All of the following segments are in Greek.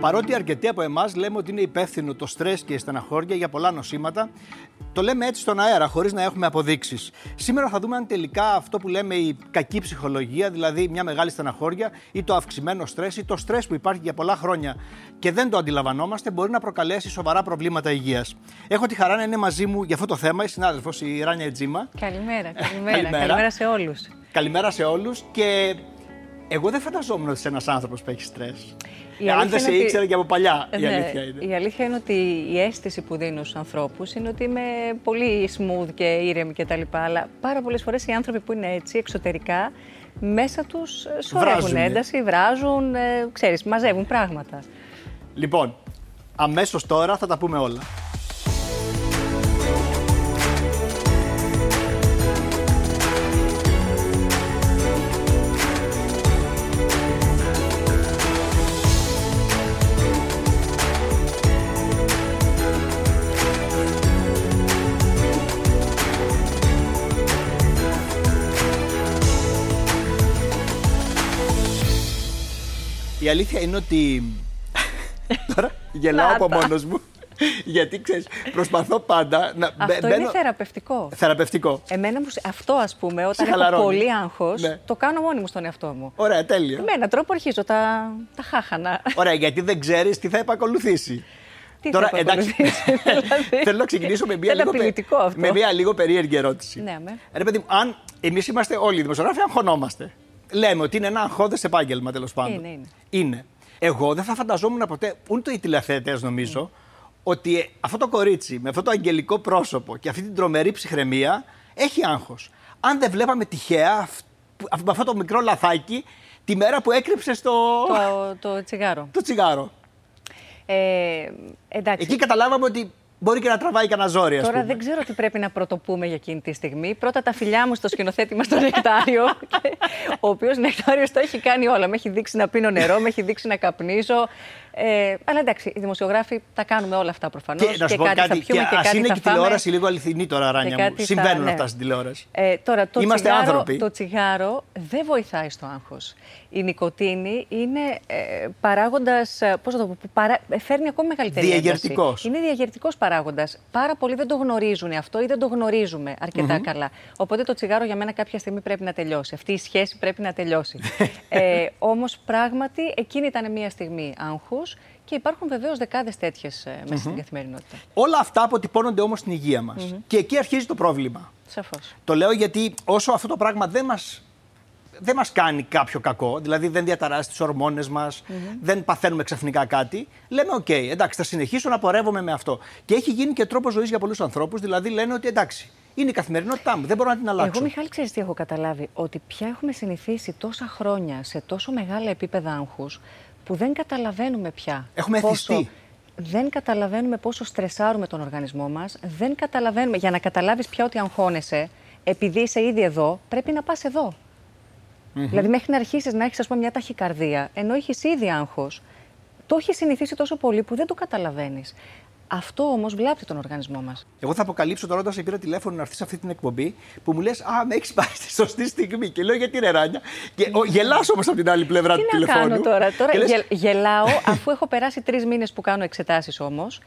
Παρότι αρκετοί από εμάς λέμε ότι είναι υπεύθυνο το στρες και η στεναχώρια για πολλά νοσήματα, το λέμε έτσι στον αέρα, χωρίς να έχουμε αποδείξεις. Σήμερα θα δούμε αν τελικά αυτό που λέμε η κακή ψυχολογία, δηλαδή μια μεγάλη στεναχώρια ή το αυξημένο στρες ή το στρες που υπάρχει για πολλά χρόνια και δεν το αντιλαμβανόμαστε, μπορεί να προκαλέσει σοβαρά προβλήματα υγείας. Έχω τη χαρά να είναι μαζί μου για αυτό το θέμα η συνάδελφος η Ράνια Τζίμα. Καλημέρα, καλημέρα. καλημέρα. καλημέρα σε όλους. Καλημέρα σε όλους και εγώ δεν φανταζόμουν ότι είσαι ένας άνθρωπος που έχει στρες. Αν δεν σε ότι... ήξερα και από παλιά, η ναι, αλήθεια είναι. Η αλήθεια είναι ότι η αίσθηση που δίνω στους ανθρώπους είναι ότι είμαι πολύ smooth και ήρεμη κτλ. Αλλά πάρα πολλές φορές οι άνθρωποι που είναι έτσι εξωτερικά, μέσα τους σωρεύουν ένταση, βράζουν, ε, ξέρεις, μαζεύουν πράγματα. Λοιπόν, αμέσως τώρα θα τα πούμε όλα. Η αλήθεια είναι ότι. Τώρα γελάω από μόνος μου. Γιατί ξέρεις, προσπαθώ πάντα να. Αυτό μπαίνω... είναι θεραπευτικό. Θεραπευτικό. Εμένα μου, αυτό ας πούμε, όταν έχω πολύ άγχος, ναι. το κάνω μόνη μου στον εαυτό μου. Ωραία, τέλειο. Με έναν τρόπο αρχίζω τα, τα χάχανα. Ωραία, γιατί δεν ξέρεις τι θα επακολουθήσει. Τι Τώρα, θα εντάξει, δηλαδή. θέλω να ξεκινήσω με μια, λίγο, με μια λίγο περίεργη ερώτηση. Ναι, με. Ρε παιδί μου, αν εμείς είμαστε όλοι οι δημοσιογράφοι, αγχωνόμαστε λέμε ότι είναι ένα αγχώδε επάγγελμα τέλος πάντων. Είναι, είναι. είναι. Εγώ δεν θα φανταζόμουν ποτέ, ούτε οι τηλεθέτε νομίζω, ότι αυτό το κορίτσι με αυτό το αγγελικό πρόσωπο και αυτή την τρομερή ψυχραιμία έχει άγχος. Αν δεν βλέπαμε τυχαία με αυτό το μικρό λαθάκι τη μέρα που έκρυψε το. Το, το τσιγάρο. Το τσιγάρο. Ε, εντάξει. Εκεί καταλάβαμε ότι Μπορεί και να τραβάει κανένα ζόρι, Τώρα πούμε. δεν ξέρω τι πρέπει να πρωτοπούμε για εκείνη τη στιγμή. Πρώτα τα φιλιά μου στο σκηνοθέτη μας τον Νεκτάριο, ο οποίος Νεκτάριος τα έχει κάνει όλα. Με έχει δείξει να πίνω νερό, με έχει δείξει να καπνίζω. Ε, αλλά εντάξει, οι δημοσιογράφοι τα κάνουμε όλα αυτά προφανώς. Και, και, να σου πω κάτι, θα πιούμε και, και κάτι. είναι και η τηλεόραση λίγο αληθινή τώρα, Ράνια μου. Συμβαίνουν ναι. αυτά στην τηλεόραση. Ε, τώρα, το Είμαστε τσιγάρο, άνθρωποι. Το τσιγάρο δεν βοηθάει στο άγχος. Η νοικοτήνη είναι ε, παράγοντας. Ε, Πώς θα το πω, παρά, φέρνει ακόμη μεγαλύτερη Διαγερτικός. Είναι διαγερτικός παράγοντας. Πάρα πολλοί δεν το γνωρίζουν αυτό ή δεν το γνωρίζουμε αρκετά καλά. Οπότε το τσιγάρο για μένα κάποια στιγμή πρέπει να τελειώσει. Αυτή η σχέση πρέπει να τελειώσει. ε, Όμως πράγματι εκείνη ήταν μια στιγμή άγχους και υπάρχουν βεβαίως δεκάδες τέτοιες μέσα στην καθημερινότητα. Όλα αυτά αποτυπώνονται όμως στην υγεία μας. Και εκεί αρχίζει το πρόβλημα. Σαφώς. Το λέω γιατί όσο αυτό το πράγμα δεν μας δεν μας κάνει κάποιο κακό, δηλαδή δεν διαταράσσει τις ορμόνες μας, δεν παθαίνουμε ξαφνικά κάτι, λέμε OK, okay, εντάξει, θα συνεχίσω να πορεύομαι με αυτό. Και έχει γίνει και τρόπος ζωής για πολλούς ανθρώπους, δηλαδή λένε ότι εντάξει, είναι η καθημερινότητά μου, δεν μπορώ να την αλλάξω. Εγώ, Μιχάλη, ξέρεις τι έχω καταλάβει, ότι πια έχουμε συνηθίσει τόσα χρόνια σε τόσο μεγάλα επίπεδα άγχους, που δεν καταλαβαίνουμε πια. Έχουμε πόσο... Δεν καταλαβαίνουμε πόσο στρεσάρουμε τον οργανισμό μας, δεν καταλαβαίνουμε, για να καταλάβεις πια ότι αγχώνεσαι, επειδή είσαι ήδη εδώ, πρέπει να πας εδώ. Δηλαδή, μέχρι να αρχίσεις να έχεις μια ταχυκαρδία, ενώ έχεις ήδη άγχος, το έχεις συνηθίσει τόσο πολύ που δεν το καταλαβαίνεις. Αυτό όμως βλάπτει τον οργανισμό μας. Εγώ θα αποκαλύψω τώρα όταν σε πήρα τηλέφωνο να έρθεις σε αυτή την εκπομπή που μου λες: Α, με έχεις πάρει στη σωστή στιγμή. Και λέω: Γιατί είναι ράνια. Και γελάω όμως από την άλλη πλευρά του τηλεφώνου. Τι να κάνω τώρα. Τώρα λες... γελάω αφού έχω περάσει τρεις μήνες που κάνω εξετάσεις όμως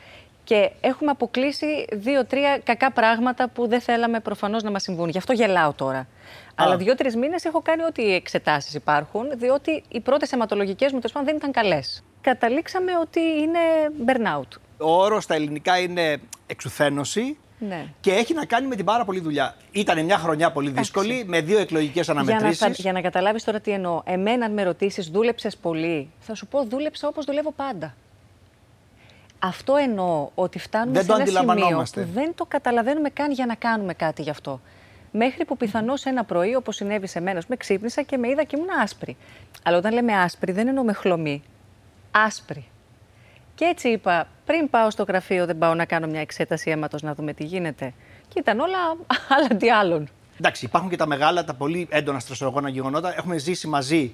και έχουμε αποκλείσει δύο-τρία κακά πράγματα που δεν θέλαμε προφανώς να μας συμβούν. Γι' αυτό γελάω τώρα. Α. Αλλά δύο-τρεις μήνες έχω κάνει ό,τι εξετάσεις υπάρχουν, διότι οι πρώτες αιματολογικές μου τέλος δεν ήταν καλές. Καταλήξαμε ότι είναι burnout. Ο όρος στα ελληνικά είναι εξουθένωση. Ναι. Και έχει να κάνει με την πάρα πολλή δουλειά. Ήταν μια χρονιά πολύ δύσκολη, με δύο εκλογικές αναμετρήσει. Για να, για να καταλάβεις τώρα τι εννοώ. Εμένα, αν με ρωτήσεις, δούλεψες πολύ, θα σου πω δούλεψα όπως δουλεύω πάντα. Αυτό εννοώ ότι φτάνουμε δεν σε ένα σημείο που δεν το καταλαβαίνουμε καν για να κάνουμε κάτι γι' αυτό. Μέχρι που πιθανώς ένα πρωί, όπως συνέβη σε μένα, με ξύπνησα και με είδα και ήμουν άσπρη. Αλλά όταν λέμε άσπρη, δεν εννοώ με χλωμή. Άσπρη. Και έτσι είπα, πριν πάω στο γραφείο, δεν πάω να κάνω μια εξέταση αίματος να δούμε τι γίνεται. Και ήταν όλα άλλα τι άλλων. Εντάξει, υπάρχουν και τα μεγάλα, τα πολύ έντονα στρεσογόνα γεγονότα. Έχουμε ζήσει μαζί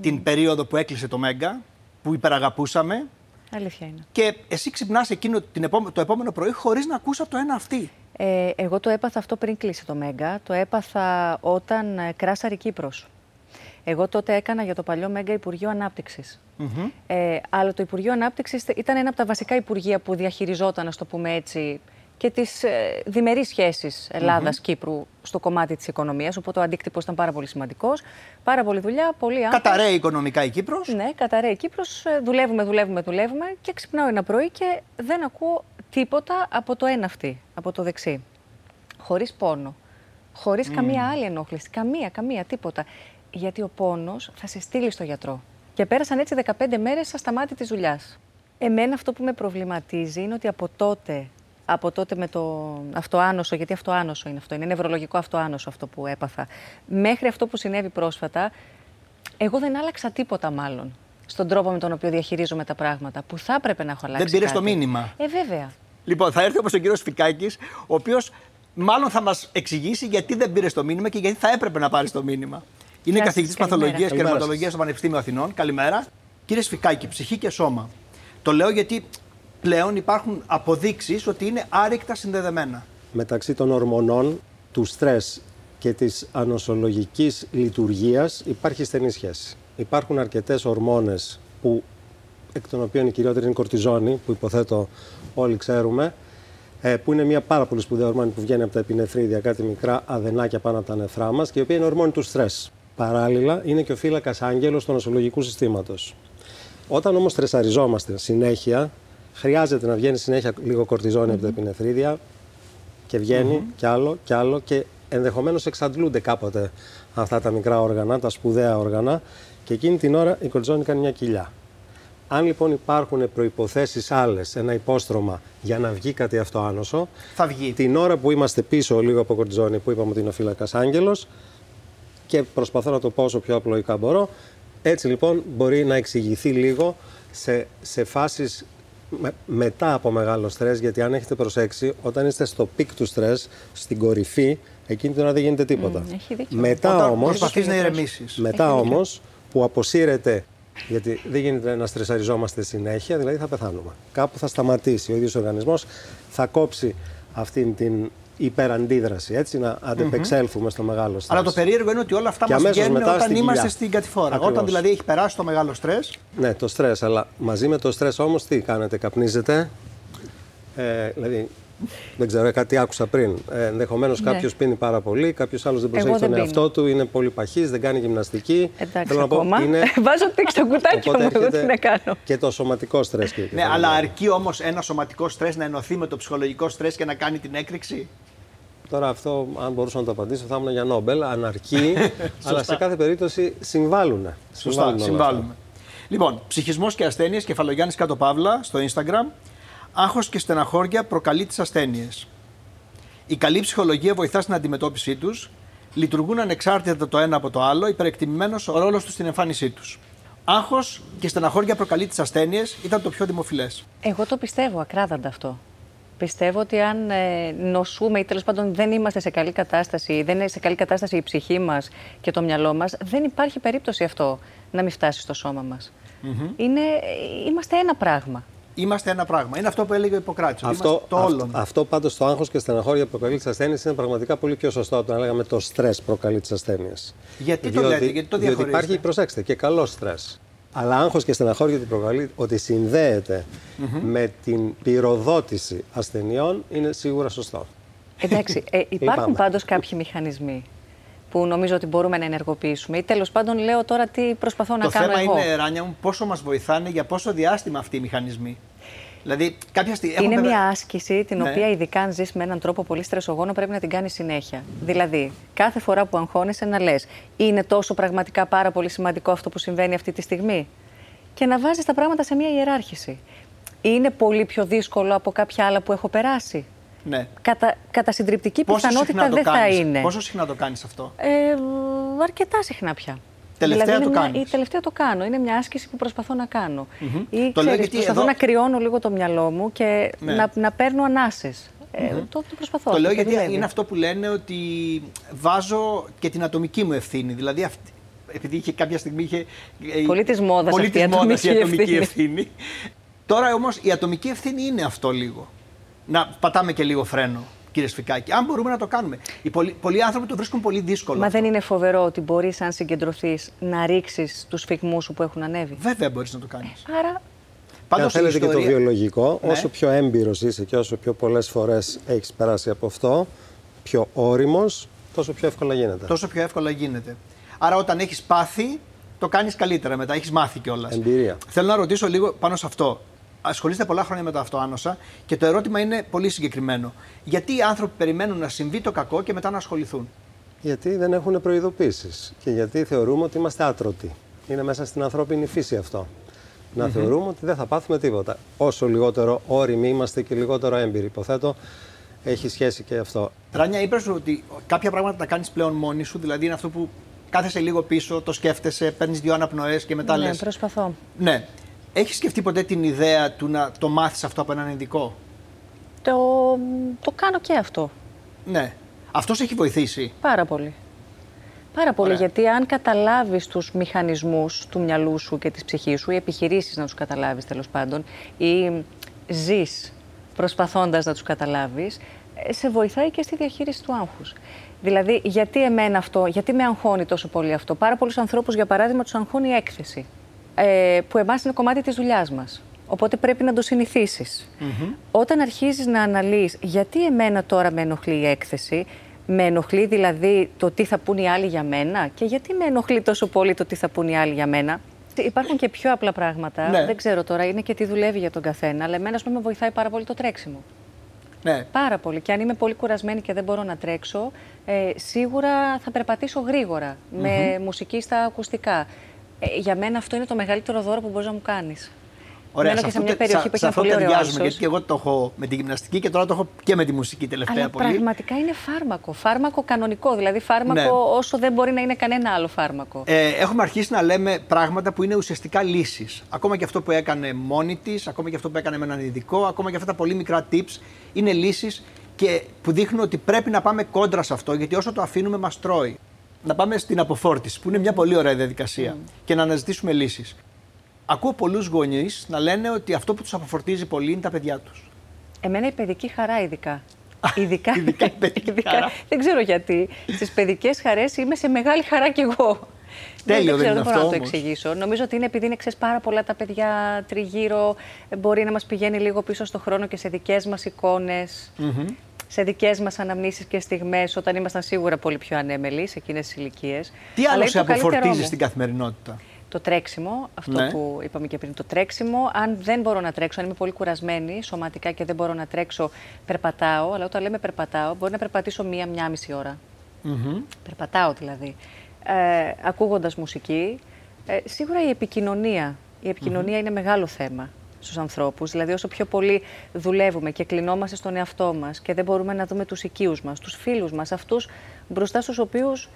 την περίοδο που έκλεισε το Μέγκα, που υπεραγαπούσαμε. Αλήθεια είναι. Και εσύ ξυπνάς εκείνο την επόμε- το επόμενο πρωί χωρίς να ακούσει από το ένα αυτή. Ε, εγώ το έπαθα αυτό πριν κλείσει το Μέγκα. Το έπαθα όταν ε, κράσαρε η Κύπρος. Εγώ τότε έκανα για το παλιό Μέγκα Υπουργείο Ανάπτυξης. Ε, αλλά το Υπουργείο Ανάπτυξης ήταν ένα από τα βασικά υπουργεία που διαχειριζόταν, να το πούμε έτσι, και τις ε, διμερείς σχέσεις Ελλάδας-Κύπρου στο κομμάτι της οικονομίας, οπότε ο αντίκτυπος ήταν πάρα πολύ σημαντικός. Πάρα πολλή δουλειά, πολύ άγχος. Καταραίει οικονομικά η Κύπρος. Ναι, καταραίει η Κύπρος, ε, δουλεύουμε, δουλεύουμε, δουλεύουμε και ξυπνάω ένα πρωί και δεν ακούω τίποτα από το ένα αυτή, από το δεξί. Χωρίς πόνο, χωρίς καμία άλλη ενόχληση, καμία, καμία, τίποτα. Γιατί ο πόνος θα σε στείλει στο γιατρό. Και πέρασαν έτσι 15 μέρες στα σταμάτη της δουλειάς. Εμένα αυτό που με προβληματίζει είναι ότι από τότε, από τότε με το αυτοάνωσο, γιατί αυτοάνωσο είναι αυτό, είναι νευρολογικό αυτοάνωσο αυτό που έπαθα, μέχρι αυτό που συνέβη πρόσφατα, εγώ δεν άλλαξα τίποτα μάλλον στον τρόπο με τον οποίο διαχειρίζομαι τα πράγματα, που θα έπρεπε να έχω αλλάξει. Δεν πήρες το κάτι. μήνυμα. Ε, βέβαια. Λοιπόν, θα έρθει όμω ο κύριος Φικάκη, ο οποίος μάλλον θα μας εξηγήσει γιατί δεν πήρες το μήνυμα και γιατί θα έπρεπε να πάρεις το μήνυμα. Είναι Γεια σας, καθηγητής καλημέρα. παθολογίας και Καλημέρα ρευματολογίας στο Πανεπιστήμιο Αθηνών. Καλημέρα. Κύριε Σφικάκη, ψυχή και σώμα. Το λέω γιατί πλέον υπάρχουν αποδείξεις ότι είναι άρρηκτα συνδεδεμένα. μεταξύ των ορμονών, του στρες και της ανοσολογικής λειτουργίας υπάρχει στενή σχέση. Υπάρχουν αρκετές ορμόνες που, εκ των οποίων η κυριότερη είναι η κορτιζόνη, που υποθέτω όλοι ξέρουμε, ε, που είναι μια πάρα πολύ σπουδαία ορμόνη που βγαίνει από τα επινεφρίδια, κάτι μικρά αδενάκια πάνω από τα νεφρά μας και η οποία είναι ορμόνη του στρες. Παράλληλα, είναι και ο φύλακας άγγελος του νοσολογικού συστήματος. Όταν όμως στρεσαριζόμαστε συνέχεια, χρειάζεται να βγαίνει συνέχεια λίγο κορτιζόνη από τα επινεφρίδια και βγαίνει κι άλλο κι άλλο και ενδεχομένως εξαντλούνται κάποτε αυτά τα μικρά όργανα, τα σπουδαία όργανα και εκείνη την ώρα η κορτιζόνη κάνει μια κοιλιά. Αν λοιπόν υπάρχουν προϋποθέσεις άλλες, ένα υπόστρωμα για να βγει κάτι αυτοάνοσο, Θα βγει. την ώρα που είμαστε πίσω λίγο από κορτιζόνη που είπαμε ότι είναι ο φύλακας άγγελος και προσπαθώ να το πω όσο πιο απλοϊκά μπορώ, έτσι λοιπόν μπορεί να εξηγηθεί λίγο σε, σε φάσεις με- μετά από μεγάλο στρες, γιατί αν έχετε προσέξει, όταν είστε στο peak του στρες, στην κορυφή, εκείνη την ώρα δεν γίνεται τίποτα. Μμ, έχει δίκιο. Μετά Όταν όμως, προσπαθείς να Έχει ηρεμήσεις. μετά Έχει δίκιο. όμως που αποσύρεται, γιατί δεν γίνεται να στρεσαριζόμαστε συνέχεια, δηλαδή θα πεθάνουμε. Κάπου θα σταματήσει ο ίδιος ο οργανισμός, θα κόψει αυτήν την υπεραντίδραση, έτσι, να αντεπεξέλθουμε στο μεγάλο στρες. Αλλά το περίεργο είναι ότι όλα αυτά Και μας αμέσως βγαίνουν μετά όταν στην είμαστε κοιλιά. στην κατηφόρα. Ακριβώς. Όταν δηλαδή έχει περάσει το μεγάλο στρες. Ναι, το στρες, αλλά μαζί με το στρες όμως τι κάνετε, καπνίζετε, ε, δηλαδή δεν ξέρω, κάτι άκουσα πριν. Ε, Ενδεχομένως Ναι. κάποιος πίνει πάρα πολύ, κάποιος άλλος δεν Εγώ προσέχει δεν τον εαυτό πίνω. του, είναι πολύ παχή, δεν κάνει γυμναστική. Εντάξει, Θέλω να πω, ακόμα. είναι- Βάζω τείξ στο κουτάκι Οπότε μου, εγώ τι έρχεται να κάνω. Και το σωματικό στρες, κύριε Ναι, Κεφαλιάδη. αλλά αρκεί όμως ένα σωματικό στρες να ενωθεί με το ψυχολογικό στρες και να κάνει την έκρηξη; Τώρα αυτό, αν μπορούσα να το απαντήσω, θα ήμουν για Νόμπελ. Αναρκεί, αλλά σε κάθε περίπτωση συμβάλλουν. Σωστά, συμβάλλουμε. Λοιπόν, ψυχισμός και ασθένειες, κεφαλογιάννης κάτω παύλα στο Instagram. Άγχος και στεναχώρια προκαλεί τις ασθένειες. Η καλή ψυχολογία βοηθά στην αντιμετώπιση τους. Λειτουργούν ανεξάρτητα το ένα από το άλλο, υπερεκτιμημένος ο ρόλος τους στην εμφάνισή τους. Άγχος και στεναχώρια προκαλεί τις ασθένειες ήταν το πιο δημοφιλές. Εγώ το πιστεύω ακράδαντα αυτό. Πιστεύω ότι αν ε, νοσούμε ή τέλος πάντων δεν είμαστε σε καλή κατάσταση, δεν είναι σε καλή κατάσταση η ψυχή μας και το μυαλό μας, δεν υπάρχει περίπτωση αυτό να μην φτάσει στο σώμα μας. Είναι, είμαστε ένα πράγμα. Είμαστε ένα πράγμα. Είναι αυτό που έλεγε ο Ιπποκράτης. ότι Αυτό, είμαστε το αυτό, όλον. αυτό πάντως το άγχος και στεναχώρια που προκαλεί τις ασθένειες είναι πραγματικά πολύ πιο σωστό από το να λέγαμε το στρες προκαλεί τις ασθένειες. Γιατί το λέτε, γιατί το Διότι διαχωρίζετε; υπάρχει, προσέξτε, και καλό στρες. Αλλά άγχος και στεναχώρια ότι, προκαλεί, ότι συνδέεται με την πυροδότηση ασθενειών είναι σίγουρα σωστό. Εντάξει, ε, υπάρχουν Είπαμε. πάντως κάποιοι μηχανισμοί που νομίζω ότι μπορούμε να ενεργοποιήσουμε ή τέλος πάντων λέω τώρα τι προσπαθώ να Το κάνω θέμα εγώ. είναι, Ράνια μου, πόσο μας βοηθάνε για πόσο διάστημα αυτοί οι μηχανισμοί. Δηλαδή, κάποια στιγμή. Είναι έχουμε- μια άσκηση την Ναι. οποία ειδικά αν ζεις με έναν τρόπο πολύ στρεσογόνο πρέπει να την κάνεις συνέχεια. Δηλαδή, κάθε φορά που αγχώνεσαι να λες είναι τόσο πραγματικά πάρα πολύ σημαντικό αυτό που συμβαίνει αυτή τη στιγμή και να βάζεις τα πράγματα σε μια ιεράρχηση. Είναι πολύ πιο δύσκολο από κάποια άλλα που έχω περάσει. Ναι. Κατά, κατά συντριπτική Πόσο πιθανότητα συχνά το δεν θα κάνεις, είναι. Πόσο συχνά το κάνεις αυτό; Ε, αρκετά συχνά πια. Τελευταία δηλαδή, το είναι μια- κάνεις; η τελευταία το κάνω. Είναι μια άσκηση που προσπαθώ να κάνω. Ή Το λέω ξέρεις, γιατί προσπαθώ εδώ- να κρυώνω λίγο το μυαλό μου και Ναι. να, να παίρνω ανάσες. Ε, το, το προσπαθώ. Το αυτό λέω και γιατί δουλεύει. είναι αυτό που λένε ότι βάζω και την ατομική μου ευθύνη. Δηλαδή, αυτή, επειδή είχε κάποια στιγμή είχε. ε, πολύ της μόδας αυτή η ατομική, η ατομική ευθύνη. ευθύνη. Τώρα όμως η ατομική ευθύνη είναι αυτό λίγο. Να πατάμε και λίγο φρένο κύριε Σφικάκη, αν μπορούμε να το κάνουμε. Οι πολλοί, πολλοί άνθρωποι το βρίσκουν πολύ δύσκολο. Μα αυτό. δεν είναι φοβερό ότι μπορείς, αν συγκεντρωθείς, να ρίξεις τους φυγμούς σου που έχουν ανέβει; Βέβαια μπορείς να το κάνεις. Άρα. Πάντως, αν θέλετε ιστορία... και το βιολογικό, ναι. όσο πιο έμπειρος είσαι και όσο πιο πολλές φορές έχεις περάσει από αυτό, πιο όριμος, τόσο πιο εύκολα γίνεται. Τόσο πιο εύκολα γίνεται. Άρα, όταν έχεις πάθει, το κάνεις καλύτερα μετά. Έχεις μάθει κιόλας. Εμπειρία. Θέλω να ρωτήσω λίγο πάνω σε αυτό ασχολείστε πολλά χρόνια με το αυτοάνοσα και το ερώτημα είναι πολύ συγκεκριμένο. Γιατί οι άνθρωποι περιμένουν να συμβεί το κακό και μετά να ασχοληθούν; Γιατί δεν έχουν προειδοποίησεις και γιατί θεωρούμε ότι είμαστε άτρωτοι. Είναι μέσα στην ανθρώπινη φύση αυτό. Να θεωρούμε ότι δεν θα πάθουμε τίποτα. Όσο λιγότερο όριμοι είμαστε και λιγότερο έμπειροι. Υποθέτω έχει σχέση και αυτό. Τράνια, είπες ότι κάποια πράγματα τα κάνεις πλέον μόνη σου, δηλαδή είναι αυτό που κάθεσαι λίγο πίσω, το σκέφτεσαι, παίρνεις δύο αναπνοές και μετά ναι, λες. προσπαθώ. Ναι. Έχεις σκεφτεί ποτέ την ιδέα του να το μάθεις αυτό από έναν ειδικό; Το, το κάνω και αυτό. Ναι. Αυτός έχει βοηθήσει; Πάρα πολύ. Πάρα πολύ, γιατί αν καταλάβεις τους μηχανισμούς του μυαλού σου και της ψυχής σου, ή επιχειρήσεις να τους καταλάβεις τέλος πάντων, ή ζεις προσπαθώντας να τους καταλάβεις, ε, σε βοηθάει και στη διαχείριση του άγχους. Δηλαδή, γιατί εμένα αυτό, γιατί με αγχώνει τόσο πολύ αυτό; Πάρα πολλούς ανθρώπους, για παράδειγμα, τους αγχώνει η έκθεση ε, που εμάς είναι κομμάτι της δουλειάς μας. Οπότε πρέπει να το συνηθισεις Όταν αρχίζεις να αναλύεις γιατί εμένα τώρα με ενοχλεί η έκθεση, με ενοχλεί δηλαδή το τι θα πούν οι άλλοι για μένα; Και γιατί με ενοχλεί τόσο πολύ το τι θα πούν οι άλλοι για μένα; Υπάρχουν και πιο απλά πράγματα. Ναι. Δεν ξέρω τώρα, είναι και τι δουλεύει για τον καθένα. Αλλά εμένα, με βοηθάει πάρα πολύ το τρέξιμο. Ναι. Πάρα πολύ. Και αν είμαι πολύ κουρασμένη και δεν μπορώ να τρέξω, ε, σίγουρα θα περπατήσω με μουσική στα ακουστικά. Ε, για μένα αυτό είναι το μεγαλύτερο δώρο που μπορείς να μου κάνεις. Ωραία, Μένω και σε μια περιοχή που έχει ένα πολύ ωραίο Γιατί και εγώ το έχω με τη γυμναστική και τώρα το έχω και με τη μουσική τελευταία Αλλά πολύ. Πραγματικά είναι φάρμακο. Φάρμακο κανονικό. Δηλαδή φάρμακο ναι. όσο δεν μπορεί να είναι κανένα άλλο φάρμακο. Ε, έχουμε αρχίσει να λέμε πράγματα που είναι ουσιαστικά λύσεις. Ακόμα και αυτό που έκανε μόνη της, ακόμα και αυτό που έκανε με έναν ειδικό, ακόμα και αυτά τα πολύ μικρά tips είναι λύσεις και που δείχνουν ότι πρέπει να πάμε κόντρα σε αυτό γιατί όσο το αφήνουμε μας τρώει να πάμε στην αποφόρτιση, που είναι μια πολύ ωραία διαδικασία, και να αναζητήσουμε λύσεις. Ακούω πολλούς γονείς να λένε ότι αυτό που τους αποφορτίζει πολύ είναι τα παιδιά τους. Εμένα η παιδική χαρά, ειδικά. Ειδικά, ειδικά, ειδικά χαρά. Δεν ξέρω γιατί. Στις παιδικές χαρές είμαι σε μεγάλη χαρά κι εγώ. Τέλειο, δεν, ξέρω, δεν, μπορώ να το εξηγήσω. Νομίζω ότι είναι επειδή είναι ξέρεις, πάρα πολλά τα παιδιά τριγύρω, μπορεί να μας πηγαίνει λίγο πίσω στο χρόνο και σε δικές μας εικόνες σε δικές μας αναμνήσεις και στιγμές, όταν ήμασταν σίγουρα πολύ πιο ανέμελοι σε εκείνες τις ηλικίες. Τι άλλο σε αποφορτίζεις στην καθημερινότητα; Το τρέξιμο, αυτό ναι. που είπαμε και πριν, το τρέξιμο. Αν δεν μπορώ να τρέξω, αν είμαι πολύ κουρασμένη σωματικά και δεν μπορώ να τρέξω, περπατάω. Αλλά όταν λέμε περπατάω, μπορεί να περπατήσω μία-μία μισή ώρα. Mm-hmm. Περπατάω δηλαδή. Ε, ακούγοντας μουσική. Ε, σίγουρα η επικοινωνία. Η επικοινωνία είναι μεγάλο θέμα στους ανθρώπους. Δηλαδή όσο πιο πολύ δουλεύουμε και κλεινόμαστε στον εαυτό μας και δεν μπορούμε να δούμε τους οικείους μας, τους φίλους μας, αυτούς μπροστά στους οποίους,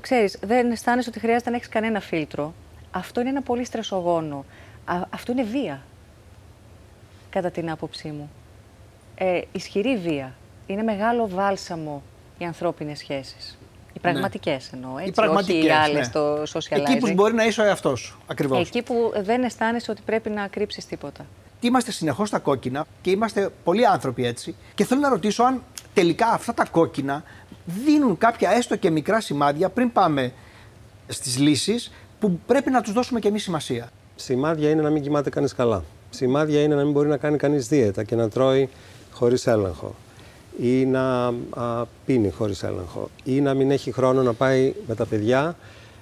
ξέρεις, δεν αισθάνεσαι ότι χρειάζεται να έχεις κανένα φίλτρο. Αυτό είναι ένα πολύ στρεσογόνο. αυτό είναι βία, κατά την άποψή μου. Ε, ισχυρή βία. Είναι μεγάλο βάλσαμο οι ανθρώπινες σχέσεις. Οι πραγματικές ναι. εννοώ. Έτσι, οι πραγματικές, όχι οι άλλες ναι. στο socializing. Εκεί που μπορεί να είσαι ο εαυτός σου. Ακριβώς. Εκεί που δεν αισθάνεσαι ότι πρέπει να κρύψεις τίποτα. Είμαστε συνεχώς στα κόκκινα και είμαστε πολλοί άνθρωποι έτσι. Και θέλω να ρωτήσω αν τελικά αυτά τα κόκκινα δίνουν κάποια έστω και μικρά σημάδια πριν πάμε στις λύσεις που πρέπει να τους δώσουμε και εμείς σημασία. Σημάδια είναι να μην κοιμάται κανείς καλά. Σημάδια είναι να μην μπορεί να κάνει κανείς δίαιτα και να τρώει χωρίς έλεγχο ή να α, πίνει χωρίς έλεγχο ή να μην έχει χρόνο να πάει με τα παιδιά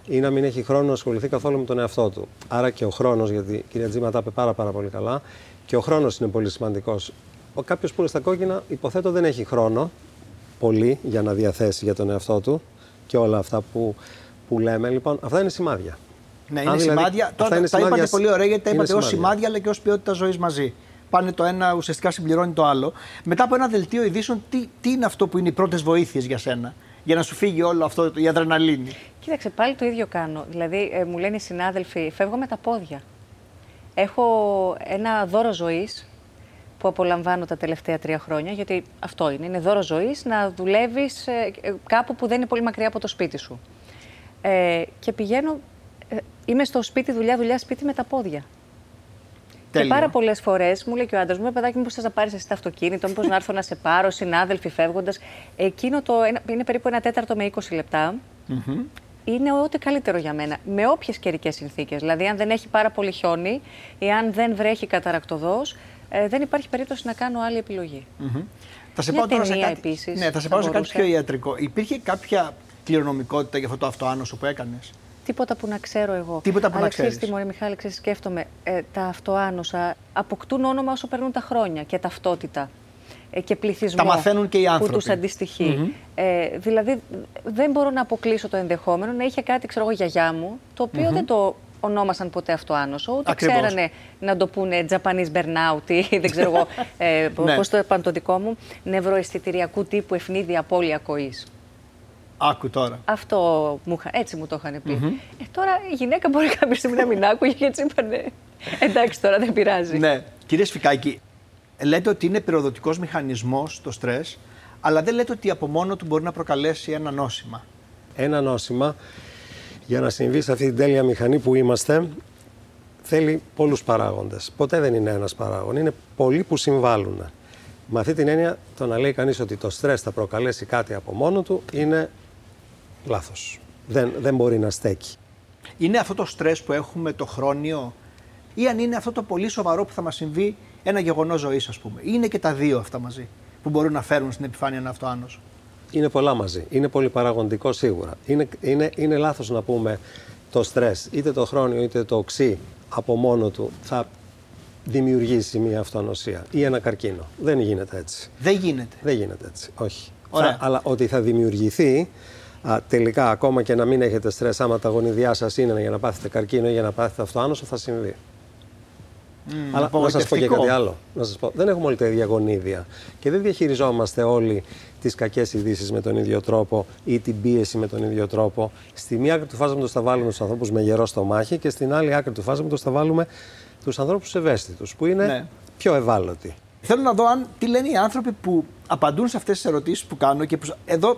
ή να μην έχει χρόνο να ασχοληθεί καθόλου με τον εαυτό του. Άρα και ο χρόνος, γιατί η κυρία Τζίμα τα είπε πάρα, πάρα πολύ καλά, και ο χρόνος είναι πολύ σημαντικός. Ο κάποιος που είναι στα κόκκινα, υποθέτω δεν έχει χρόνο πολύ για να διαθέσει για τον εαυτό του και όλα αυτά που, που λέμε. Λοιπόν, αυτά είναι σημάδια. Ναι, είναι δηλαδή, σημάδια. Τώρα τα είπατε πολύ ωραία γιατί τα είπατε ως σημάδια αλλά και ως ποιότητα ζωής μαζί πάνε το ένα, ουσιαστικά συμπληρώνει το άλλο. Μετά από ένα δελτίο ειδήσεων, τι, τι είναι αυτό που είναι οι πρώτες βοήθειες για σένα, για να σου φύγει όλο αυτό η αδρεναλίνη; Κοίταξε, πάλι το ίδιο κάνω. Δηλαδή, ε, μου λένε οι συνάδελφοι, φεύγω με τα πόδια. Έχω ένα δώρο ζωής που απολαμβάνω τα τελευταία τρία χρόνια, γιατί αυτό είναι. Είναι δώρο ζωής να δουλεύεις ε, κάπου που δεν είναι πολύ μακριά από το σπίτι σου. Ε, και πηγαίνω, ε, είμαι στο σπίτι, δουλειά, δουλειά, σπίτι με τα πόδια. Τέλεια. Και πάρα πολλές φορές μου λέει και ο άντρας μου: «Ε, Παιδάκι, μήπως θες να πάρεις εσύ το αυτοκίνητο, μήπως να έρθω να σε πάρω, συνάδελφοι φεύγοντας. Εκείνο το ένα- είναι περίπου ένα τέταρτο με 20 λεπτά. Είναι ό,τι καλύτερο για μένα. Με όποιες καιρικές συνθήκες. Δηλαδή, αν δεν έχει πάρα πολύ χιόνι ή αν δεν βρέχει καταρακτοδός, ε, δεν υπάρχει περίπτωση να κάνω άλλη επιλογή. Θα σε Μια πάω τώρα σε ταινία κάτι, επίσης ναι, θα σε θα πάω σε κάτι μπορούσε. πιο ιατρικό. Υπήρχε κάποια κληρονομικότητα για αυτό το αυτοάνωσο που έκανες; Τίποτα που να ξέρω εγώ. Τίποτα που να Αλλά ξέρεις. ξέρεις τι, Μωρή Μιχάλη, ξέρεις, σκέφτομαι. Ε, τα αυτοάνωσα αποκτούν όνομα όσο περνούν τα χρόνια και ταυτότητα. Ε, και πληθυσμό Τα μαθαίνουν και οι άνθρωποι. που τους αντιστοιχει Ε, δηλαδή, δεν μπορώ να αποκλείσω το ενδεχόμενο να είχε κάτι, ξέρω εγώ, η γιαγιά μου, το οποιο δεν το ονόμασαν ποτέ αυτοάνωσο, ούτε Ακριβώς. ξέρανε να το πούνε Japanese burnout ή δεν ξέρω εγώ ε, Ναι. πώς το είπαν το δικό μου, νευροαισθητηριακού τύπου ευνίδια απώλεια ακοής. Άκου τώρα. Αυτό μου, είχα- έτσι μου το είχαν πει. Ε, τώρα η γυναίκα μπορεί κάποια στιγμή να μην άκουγε και έτσι είπανε. Εντάξει, τώρα δεν πειράζει. Ναι. Κύριε Σφικάκη, λέτε ότι είναι πυροδοτικός μηχανισμός το στρες, αλλά δεν λέτε ότι από μόνο του μπορεί να προκαλέσει ένα νόσημα. Ένα νόσημα για να συμβεί σε αυτή την τέλεια μηχανή που είμαστε θέλει πολλούς παράγοντες. Ποτέ δεν είναι ένας παράγον. Είναι πολλοί που συμβάλλουν. Με αυτή την έννοια το να λέει κανείς ότι το στρες θα προκαλέσει κάτι από μόνο του είναι λάθος. Δεν, δεν μπορεί να στέκει. Είναι αυτό το στρες που έχουμε το χρόνιο ή αν είναι αυτό το πολύ σοβαρό που θα μας συμβεί ένα γεγονός ζωής ας πούμε. Ή είναι και τα δύο αυτά μαζί που μπορούν να φέρουν στην επιφάνεια ένα αυτοάνωσο. Είναι πολλά μαζί. Είναι πολύ παραγοντικό σίγουρα. Είναι, είναι, είναι λάθος να πούμε το στρες, είτε το χρόνιο είτε το οξύ από μόνο του θα δημιουργήσει μια αυτονοσία ή ένα καρκίνο. Δεν γίνεται έτσι. Δεν γίνεται. Δεν γίνεται έτσι. Όχι. Ωραία. Θα- αλλά ότι θα δημιουργηθεί α, τελικά ακόμα και να μην έχετε στρες άμα τα γονιδιά σας είναι για να πάθετε καρκίνο ή για να πάθετε αυτοάνωσο θα συμβεί. Αλλά να σας πω και απογοητευτικό. κάτι άλλο. Να σας πω, δεν έχουμε όλοι τα ίδια γονίδια και δεν διαχειριζόμαστε όλοι τις κακές ειδήσεις με τον ίδιο τρόπο ή την πίεση με τον ίδιο τρόπο. Στη μία άκρη του φάσματος θα βάλουμε τους ανθρώπους με γερό στομάχι και στην άλλη άκρη του φάσματος θα βάλουμε τους ανθρώπους ευαίσθητους που είναι Ναι. πιο ευάλωτοι. Θέλω να δω αν, τι λένε οι άνθρωποι που απαντούν σε αυτές τις ερωτήσεις που κάνω και που, εδώ,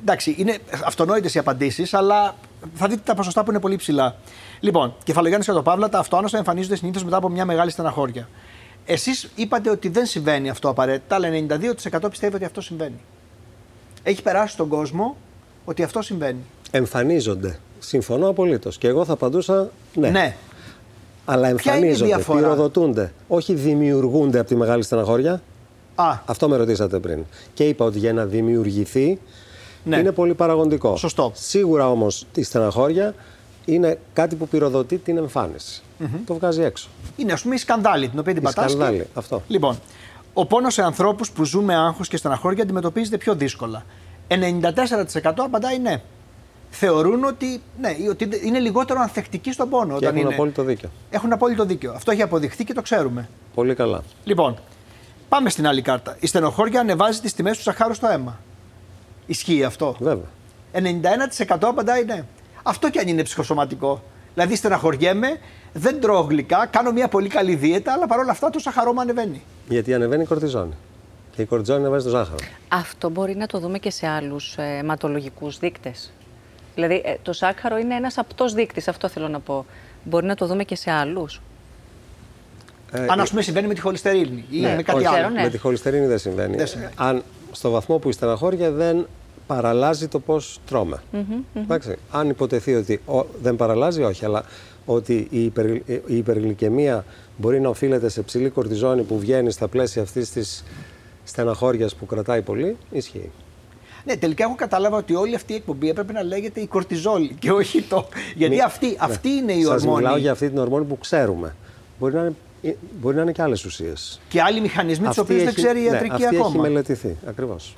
εντάξει, είναι αυτονόητες οι απαντήσεις, αλλά θα δείτε τα ποσοστά που είναι πολύ ψηλά. Λοιπόν, κεφαλογιάννης Κατοπαύλα, τα αυτοάνωσα εμφανίζονται συνήθως μετά από μια μεγάλη στεναχώρια. Εσείς είπατε ότι δεν συμβαίνει αυτό απαραίτητα, αλλά 92% πιστεύει ότι αυτό συμβαίνει. Έχει περάσει στον κόσμο ότι αυτό συμβαίνει. Εμφανίζονται. Συμφωνώ απολύτως. Και εγώ θα απαντούσα ναι. ναι. Αλλά Ποια είναι η εμφανίζονται, διαφορά; πυροδοτούνται. Όχι δημιουργούνται από τη μεγάλη στεναχώρια. Α, Αυτό με ρωτήσατε πριν. Και είπα ότι για να δημιουργηθεί Ναι. είναι πολύ παραγωγικό. Σωστό. Σίγουρα όμως η στεναχώρια είναι κάτι που πυροδοτεί την εμφάνιση. Το βγάζει έξω. είναι ας πούμε η σκανδάλη την οποία την Η πατάς και- σκανδάλη, αυτό. Λοιπόν, ο πόνος σε ανθρώπους που ζουν με άγχος και στεναχώρια αντιμετωπίζεται πιο δύσκολα. 94% απαντάει ναι. Θεωρούν ότι, ναι, ότι είναι λιγότερο ανθεκτικοί στον πόνο. Και όταν έχουν είναι. απόλυτο δίκιο. Έχουν απόλυτο δίκιο. Αυτό έχει αποδειχθεί και το ξέρουμε. Πολύ καλά. Λοιπόν, πάμε στην άλλη κάρτα. Η στενοχώρια ανεβάζει τις τιμές του ζαχάρου στο αίμα. Ισχύει αυτό. Βέβαια. 91% απαντάει ναι. Αυτό κι αν είναι ψυχοσωματικό. Δηλαδή, στεναχωριέμαι, δεν τρώω γλυκά, κάνω μια πολύ καλή δίαιτα, αλλά παρόλα αυτά το ζαχαρό μου ανεβαίνει. Γιατί ανεβαίνει η κορτιζόνη. Και η κορτιζόνη ανεβάζει το ζάχαρο. Αυτό μπορεί να το δούμε και σε άλλους ε, αιματολογικούς δείκτες. Δηλαδή, ε, το σάκχαρο είναι ένας απτός δείκτης, αυτό θέλω να πω. Μπορεί να το δούμε και σε άλλους. Ε, Αν ας πούμε συμβαίνει με τη χολυστερίνη ή ναι, με κάτι όχι, άλλο. ξέρω, ναι. Με τη χολυστερίνη δεν συμβαίνει. Δεν συμβαίνει. Αν στο βαθμό που η στεναχώρια δεν παραλάζει το πώς τρώμε. Εντάξει, αν υποτεθεί ότι ο- δεν παραλάζει, όχι, αλλά ότι η, υπερ, η υπεργλυκαιμία μπορεί να οφείλεται σε ψηλή κορτιζόνη που βγαίνει στα πλαίσια αυτής της στεναχώριας που κρατάει πολύ, ισχύει. Ναι, τελικά εγώ κατάλαβα ότι όλη αυτή η εκπομπή έπρεπε να λέγεται η κορτιζόλη και όχι το. Γιατί Μη- αυτή, αυτή είναι η ναι. Σας ορμόνη. μιλάω για αυτή την ορμόνη που ξέρουμε. Μπορεί να είναι, ε, μπορεί να είναι και άλλες ουσίες. Και άλλοι μηχανισμοί τους οποίους δεν ξέρει η ιατρική ναι, αυτή ακόμα. έχει μελετηθεί. Ακριβώς.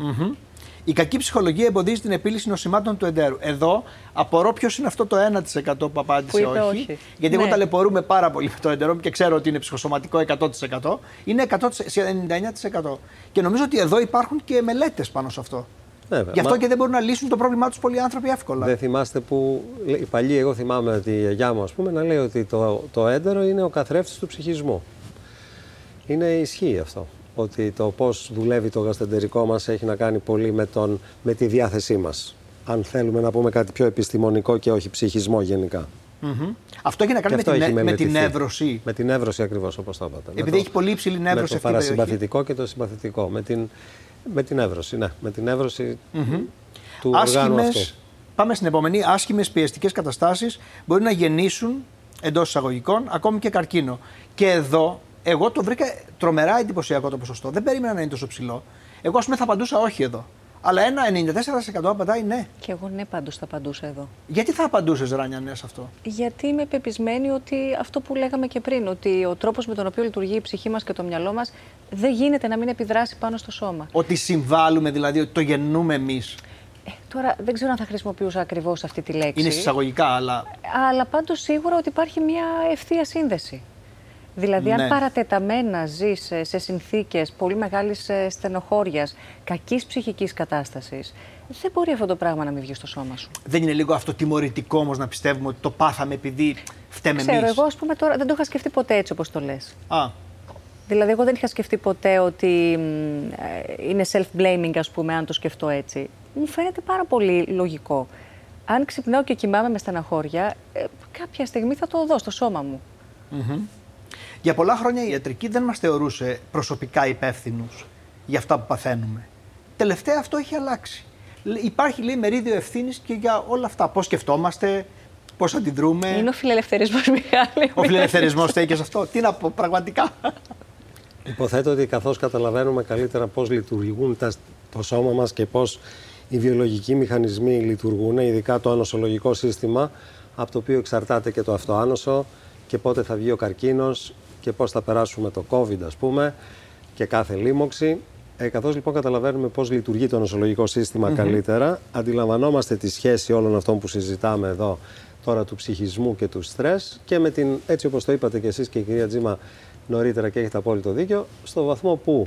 Η κακή ψυχολογία εμποδίζει την επίλυση νοσημάτων του εντέρου. Εδώ απορώ ποιος είναι αυτό το 1% που απάντησε Που είπε όχι. όχι. Γιατί εγώ Ναι. ταλαιπωρούμε πάρα πολύ με το εντερό μου και ξέρω ότι είναι ψυχοσωματικό 100%. Είναι 100%, σε 99%. Και νομίζω ότι εδώ υπάρχουν και μελέτες πάνω σε αυτό. Βέβαια. Γι' αυτό Μα- και δεν μπορούν να λύσουν το πρόβλημά τους πολλοί άνθρωποι εύκολα. Δεν θυμάστε που λέει- οι παλιοί, εγώ θυμάμαι ότι η γιαγιά μου ας πούμε, να λέει ότι το, το έντερο είναι ο καθρέφτης του ψυχισμού. Είναι ισχύει αυτό. Ότι το πώς δουλεύει το γαστεντερικό μας έχει να κάνει πολύ με, τον, με τη διάθεσή μας. αν θέλουμε να πούμε κάτι πιο επιστημονικό και όχι ψυχισμό γενικά. Mm-hmm. Αυτό έχει να κάνει με την, με την εύρωση. Με την εύρωση ακριβώς όπως το είπατε. Επειδή το, έχει πολύ υψηλή εύρωση με το παρασυμπαθητικό και το συμπαθητικό. Με την, με την εύρωση, ναι. Με την εύρωση mm-hmm. του Άσχημες, οργάνου αυτού. Πάμε στην επόμενη. Άσχημες πιεστικές καταστάσεις μπορεί να γεννήσουν εντός εισαγωγικών ακόμη και καρκίνο. Και εδώ εγώ το βρήκα τρομερά εντυπωσιακό το ποσοστό. Δεν περίμενα να είναι τόσο ψηλό. Εγώ, ας πούμε, θα απαντούσα όχι εδώ. Αλλά ένα 94% απαντάει ναι. Και εγώ ναι, πάντως θα απαντούσα εδώ. Γιατί θα απαντούσες, Ράνια, ναι, σε αυτό; Γιατί είμαι πεπισμένη ότι αυτό που λέγαμε και πριν, ότι ο τρόπος με τον οποίο λειτουργεί η ψυχή μας και το μυαλό μας δεν γίνεται να μην επιδράσει πάνω στο σώμα. Ότι συμβάλλουμε, δηλαδή, ότι το γεννούμε εμείς. Ε, τώρα δεν ξέρω αν θα χρησιμοποιούσα ακριβώς αυτή τη λέξη. Είναι συσσαγωγικά, αλλά. Αλλά πάντως σίγουρα ότι υπάρχει μια ευθεία σύνδεση. Δηλαδή, ναι. αν παρατεταμένα ζεις σε συνθήκες πολύ μεγάλης ε, στενοχώριας, κακής ψυχικής κατάστασης, δεν μπορεί αυτό το πράγμα να μην βγει στο σώμα σου. Δεν είναι λίγο αυτοτιμωρητικό όμως να πιστεύουμε ότι το πάθαμε επειδή φταίμε εμείς; Ξέρω, εγώ ας πούμε τώρα δεν το είχα σκεφτεί ποτέ έτσι όπως το λες. Α. Δηλαδή, εγώ δεν είχα σκεφτεί ποτέ ότι ε, είναι self-blaming, ας πούμε, αν το σκεφτώ έτσι. Μου φαίνεται πάρα πολύ λογικό. Αν ξυπνάω και κοιμάμαι με στεναχώρια, ε, κάποια στιγμή θα το δω στο σώμα μου. Mm-hmm. Για πολλά χρόνια η ιατρική δεν μας θεωρούσε προσωπικά υπεύθυνους για αυτά που παθαίνουμε. Τελευταία αυτό έχει αλλάξει. Υπάρχει λέει μερίδιο ευθύνης και για όλα αυτά. Πώς σκεφτόμαστε, πώς αντιδρούμε. Είναι ο φιλελευθερισμός, Μιχάλη. Ο φιλελευθερισμός στέκει σε αυτό. Τι να πω, πραγματικά. Υποθέτω ότι καθώς καταλαβαίνουμε καλύτερα πώς λειτουργούν τα, το σώμα μας και πώς οι βιολογικοί μηχανισμοί λειτουργούν, ειδικά το ανοσολογικό σύστημα, από το οποίο εξαρτάται και το αυτοάνωσο και πότε θα βγει ο καρκίνος και πώς θα περάσουμε το COVID ας πούμε και κάθε λίμωξη. Ε, καθώς λοιπόν καταλαβαίνουμε πώς λειτουργεί το νοσολογικό καλύτερα, αντιλαμβανόμαστε τη σχέση όλων αυτών που συζητάμε εδώ τώρα του ψυχισμού και του στρες και με την, έτσι όπως το είπατε και εσείς και η κυρία Τζίμα νωρίτερα και έχετε απόλυτο δίκιο, στο βαθμό που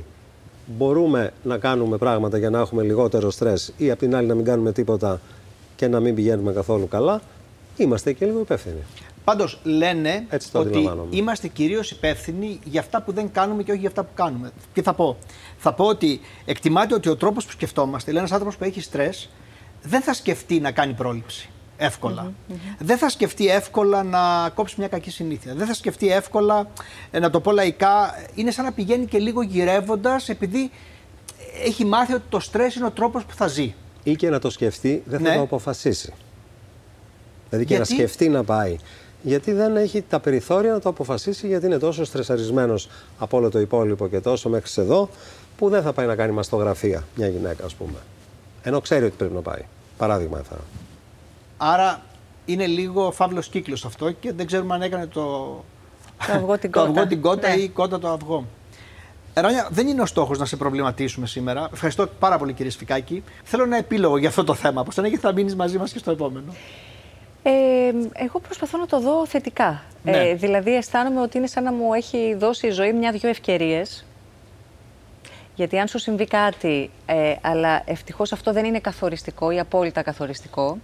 μπορούμε να κάνουμε πράγματα για να έχουμε λιγότερο στρες ή απ' την άλλη να μην κάνουμε τίποτα και να μην πηγαίνουμε καθόλου καλά, είμαστε και λίγο υπεύθυνοι. Πάντως λένε ότι είμαστε κυρίως υπεύθυνοι για αυτά που δεν κάνουμε και όχι για αυτά που κάνουμε. Τι θα πω; Θα πω ότι εκτιμάται ότι ο τρόπος που σκεφτόμαστε, λέει ένας άνθρωπος που έχει στρες, δεν θα σκεφτεί να κάνει πρόληψη εύκολα. Δεν θα σκεφτεί εύκολα να κόψει μια κακή συνήθεια. Δεν θα σκεφτεί εύκολα, ε, να το πω λαϊκά, είναι σαν να πηγαίνει και λίγο γυρεύοντας επειδή έχει μάθει ότι το στρες είναι ο τρόπος που θα ζει. Ή και να το σκεφτεί, δεν θα ναι. το αποφασίσει. Δηλαδή και να σκεφτεί να πάει γιατί δεν έχει τα περιθώρια να το αποφασίσει, γιατί είναι τόσο στρεσαρισμένος από όλο το υπόλοιπο και τόσο μέχρι εδώ, που δεν θα πάει να κάνει μαστογραφία μια γυναίκα, ας πούμε. Ενώ ξέρει ότι πρέπει να πάει. Παράδειγμα έφερα. Άρα είναι λίγο φαύλος κύκλος αυτό και δεν ξέρουμε αν έκανε το. Το αυγό την κότα, το αυγό την κότα ναι. ή κότα το αυγό. Ράνια, δεν είναι ο στόχος να σε προβληματίσουμε σήμερα. Ευχαριστώ πάρα πολύ, κύριε Σφικάκη. Θέλω ένα επίλογο για αυτό το θέμα. Πώ θα θα μείνεις μαζί μας και στο επόμενο. Ε, εγώ προσπαθώ να το δω θετικά. Ναι. Ε, δηλαδή αισθάνομαι ότι είναι σαν να μου έχει δώσει η ζωή μια-δυο ευκαιρίες. Γιατί αν σου συμβεί κάτι, ε, αλλά ευτυχώς αυτό δεν είναι καθοριστικό ή απόλυτα καθοριστικό,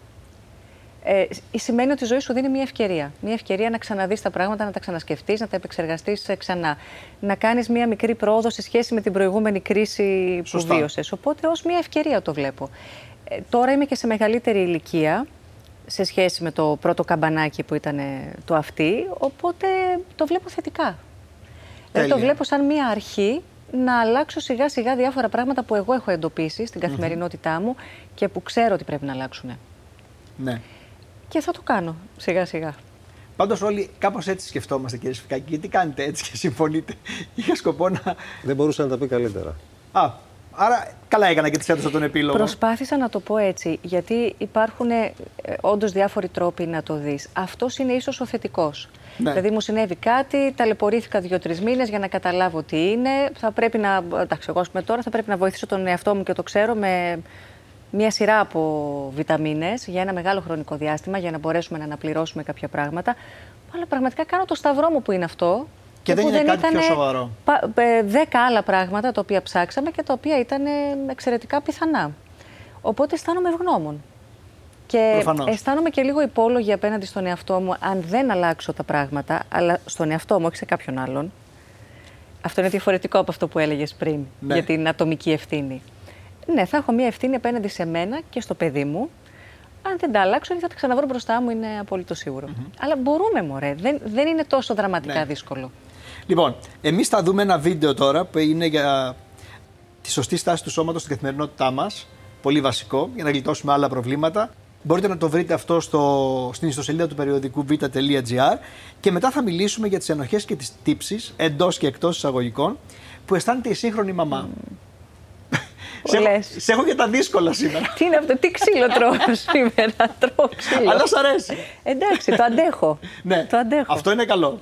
ε, σημαίνει ότι η ζωή σου δίνει μια ευκαιρία. Μια ευκαιρία να ξαναδείς τα πράγματα, να τα ξανασκεφτείς, να τα επεξεργαστείς ξανά. Να κάνεις μια μικρή πρόοδο σε σχέση με την προηγούμενη κρίση που βίωσες. Οπότε ως μια ευκαιρία το βλέπω. Ε, τώρα είμαι και σε μεγαλύτερη ηλικία σε σχέση με το πρώτο καμπανάκι που ήταν το αυτή, οπότε το βλέπω θετικά. Δηλαδή το βλέπω σαν μία αρχή να αλλάξω σιγά σιγά διάφορα πράγματα που εγώ έχω εντοπίσει στην καθημερινότητά μου και που ξέρω ότι πρέπει να αλλάξουν. Ναι. Και θα το κάνω σιγά σιγά. Πάντως, όλοι κάπως έτσι σκεφτόμαστε, κύριε Σφικάκη. Γιατί κάνετε έτσι και συμφωνείτε; Είχα σκοπό να. Δεν μπορούσα να τα πει καλύτερα. Α, Άρα καλά έκανα και τη έδωσα τον επίλογο. Προσπάθησα να το πω έτσι, γιατί υπάρχουν ε, όντως διάφοροι τρόποι να το δεις. Αυτός είναι ίσως ο θετικός. Ναι. Δηλαδή, μου συνέβη κάτι, ταλαιπωρήθηκα δύο-τρεις μήνες για να καταλάβω τι είναι. Θα πρέπει να. Εντάξει, εγώ πούμε, τώρα θα πρέπει να βοηθήσω τον εαυτό μου και το ξέρω με μια σειρά από βιταμίνες για ένα μεγάλο χρονικό διάστημα για να μπορέσουμε να αναπληρώσουμε κάποια πράγματα. Αλλά πραγματικά κάνω το σταυρό μου που είναι αυτό και, δεν είναι κάτι πιο σοβαρό. Δέκα άλλα πράγματα τα οποία ψάξαμε και τα οποία ήταν εξαιρετικά πιθανά. Οπότε αισθάνομαι ευγνώμων. Και Προφανώς. αισθάνομαι και λίγο υπόλογη απέναντι στον εαυτό μου αν δεν αλλάξω τα πράγματα, αλλά στον εαυτό μου, όχι σε κάποιον άλλον. Αυτό είναι διαφορετικό από αυτό που έλεγες πριν ναι. για την ατομική ευθύνη. Ναι, θα έχω μια ευθύνη απέναντι σε μένα και στο παιδί μου, Αν δεν τα αλλάξω, θα τα ξαναβρω μπροστά μου, είναι απόλυτο Αλλά μπορούμε, μωρέ. Δεν, δεν είναι τόσο δραματικά Ναι. δύσκολο. Λοιπόν, εμείς θα δούμε ένα βίντεο τώρα που είναι για τη σωστή στάση του σώματος στην καθημερινότητά μας. Πολύ βασικό για να γλιτώσουμε άλλα προβλήματα. Μπορείτε να το βρείτε αυτό στο, στην ιστοσελίδα του περιοδικού β.gr και μετά θα μιλήσουμε για τις ενοχές και τις τύψεις εντός και εκτός εισαγωγικών που αισθάνεται η σύγχρονη μαμά. σε, έχω, Λες. σε έχω για τα δύσκολα σήμερα. Τι είναι αυτό, τι ξύλο τρώω σήμερα, τρώω ξύλο. Αλλά σ' αρέσει. Εντάξει, το αντέχω. Ναι, Το αντέχω. αυτό είναι καλό.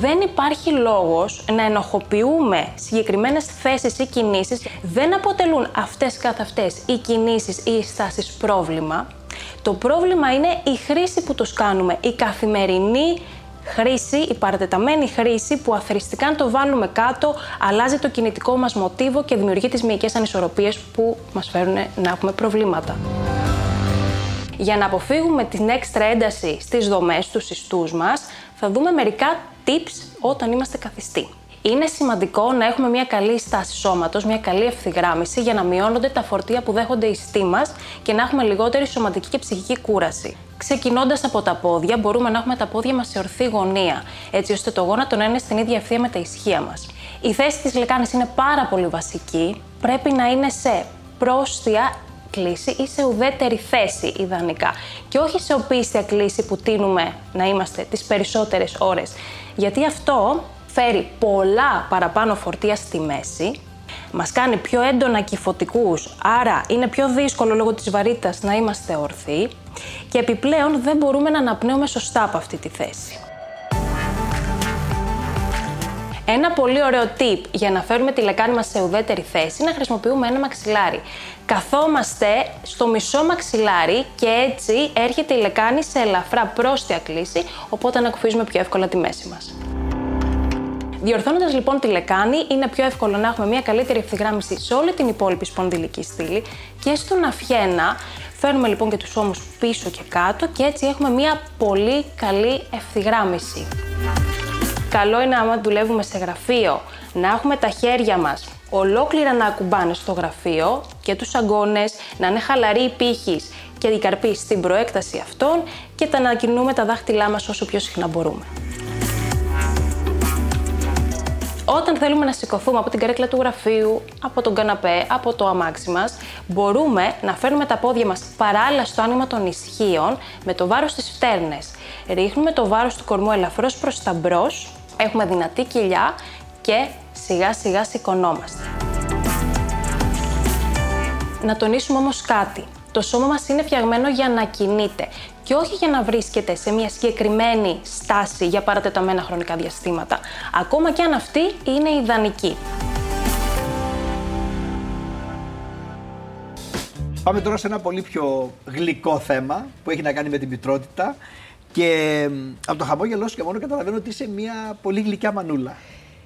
Δεν υπάρχει λόγος να ενοχοποιούμε συγκεκριμένες θέσεις ή κινήσεις. Δεν αποτελούν αυτές καθ' αυτές οι κινήσεις ή οι στάσεις πρόβλημα. Το πρόβλημα είναι η χρήση που τους κάνουμε, η καθημερινή χρήση, η παρατεταμένη χρήση που αθρηστικά αν το βάλουμε κάτω αλλάζει το κινητικό μας μοτίβο και δημιουργεί τις μυϊκές ανισορροπίες που μας φέρουν να έχουμε προβλήματα. Για να αποφύγουμε την έξτρα ένταση στις δομές, στους ιστούς μας, θα δούμε μερικά tips όταν είμαστε καθιστοί. Είναι σημαντικό να έχουμε μια καλή στάση σώματος, μια καλή ευθυγράμμιση για να μειώνονται τα φορτία που δέχονται οι ιστοί μας και να έχουμε λιγότερη σωματική και ψυχική κούραση. Ξεκινώντας από τα πόδια, μπορούμε να έχουμε τα πόδια μας σε ορθή γωνία, έτσι ώστε το γόνατο να είναι στην ίδια ευθεία με τα ισχύα μας. Η θέση της λεκάνης είναι πάρα πολύ βασική. Πρέπει να είναι σε πρόστια κλίση ή σε ουδέτερη θέση ιδανικά. Και όχι σε οπίστια κλίση που τίνουμε να είμαστε τις περισσότερες ώρες. Γιατί αυτό φέρει πολλά παραπάνω φορτία στη μέση, μας κάνει πιο έντονα κυφωτικούς, άρα είναι πιο δύσκολο λόγω της βαρύτητας να είμαστε ορθοί και επιπλέον δεν μπορούμε να αναπνέουμε σωστά από αυτή τη θέση. Ένα πολύ ωραίο tip για να φέρουμε τη λεκάνη μας σε ουδέτερη θέση είναι να χρησιμοποιούμε ένα μαξιλάρι. Καθόμαστε στο μισό μαξιλάρι και έτσι έρχεται η λεκάνη σε ελαφρά πρόστια κλίση, οπότε ανακουφίζουμε πιο εύκολα τη μέση μας. Διορθώνοντας λοιπόν τη λεκάνη, είναι πιο εύκολο να έχουμε μια καλύτερη ευθυγράμμιση σε όλη την υπόλοιπη σπονδυλική στήλη και στον αυχένα. Φέρνουμε λοιπόν και τους ώμους πίσω και κάτω και έτσι έχουμε μια πολύ καλή ευθυγράμμιση. Καλό είναι άμα δουλεύουμε σε γραφείο να έχουμε τα χέρια μας ολόκληρα να ακουμπάνε στο γραφείο και τους αγκώνες, να είναι χαλαροί οι πύχης και οι καρποί στην προέκταση αυτών και τα να κινούμε τα δάχτυλά μας όσο πιο συχνά μπορούμε. Όταν θέλουμε να σηκωθούμε από την καρέκλα του γραφείου, από τον καναπέ, από το αμάξι μας, μπορούμε να φέρνουμε τα πόδια μας παράλληλα στο άνοιγμα των ισχύων με το βάρος στις φτέρνες. Ρίχνουμε το βάρος του κορμού ελαφρώς προς τα μπρος, έχουμε δυνατή κοιλιά και σιγά σιγά σηκωνόμαστε. Να τονίσουμε όμως κάτι. Το σώμα μας είναι φτιαγμένο για να κινείται και όχι για να βρίσκεται σε μια συγκεκριμένη στάση για παρατεταμένα χρονικά διαστήματα, ακόμα και αν αυτή είναι ιδανική. Πάμε τώρα σε ένα πολύ πιο γλυκό θέμα που έχει να κάνει με την μητρότητα. Και μ, από το χαμόγελό σου και μόνο καταλαβαίνω ότι είσαι μια πολύ γλυκιά μανούλα.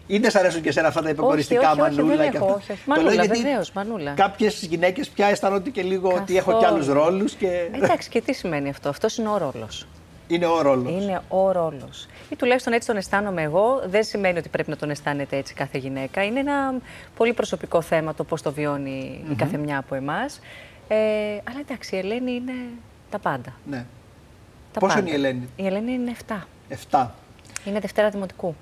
Ή δεν σ' αρέσουν και εσένα αυτά τα υποκοριστικά όχι, όχι, μανούλα δεν και έχω, αυτά; όχι, όχι. Το λέω Μανούλα, γιατί βεβαίως, μανούλα. Κάποιες γυναίκες πια αισθάνονται και λίγο ότι έχω και Καθόλου. άλλους ρόλους και Εντάξει, και τι σημαίνει αυτό; Αυτός είναι ο ρόλος. είναι ο ρόλος. Είναι ο ρόλος. Ή τουλάχιστον έτσι τον αισθάνομαι εγώ. Δεν σημαίνει ότι πρέπει να τον αισθάνεται έτσι κάθε γυναίκα. Είναι ένα πολύ προσωπικό θέμα το πώς το βιωνει η κάθε μια από εμάς. Ε, αλλά εντάξει, η Ελένη είναι τα πάντα. Ναι. Τα Πόσο πάντα. είναι η Ελένη; Η Ελένη είναι 7. 7. Είναι Δευτέρα Δημοτικού.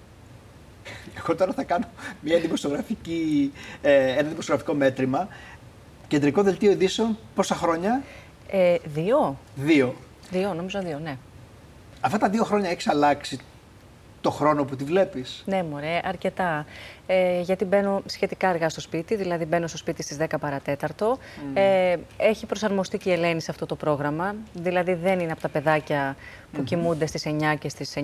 Εγώ τώρα θα κάνω μια δημοσιογραφική, ε, ένα δημοσιογραφικό μέτρημα. Κεντρικό δελτίο ειδήσεων, πόσα χρόνια; Ε, δύο. Δύο. Δύο, νομίζω δύο, ναι. Αυτά τα δύο χρόνια έχεις αλλάξει το χρόνο που τη βλέπεις. Ναι, μωρέ, αρκετά. Ε, γιατί μπαίνω σχετικά αργά στο σπίτι, δηλαδή μπαίνω στο σπίτι στις 10 παρατέταρτο. Ε, έχει προσαρμοστεί και η Ελένη σε αυτό το πρόγραμμα. Δηλαδή δεν είναι από τα παιδάκια που κοιμούνται στις 9 και στις 9.30.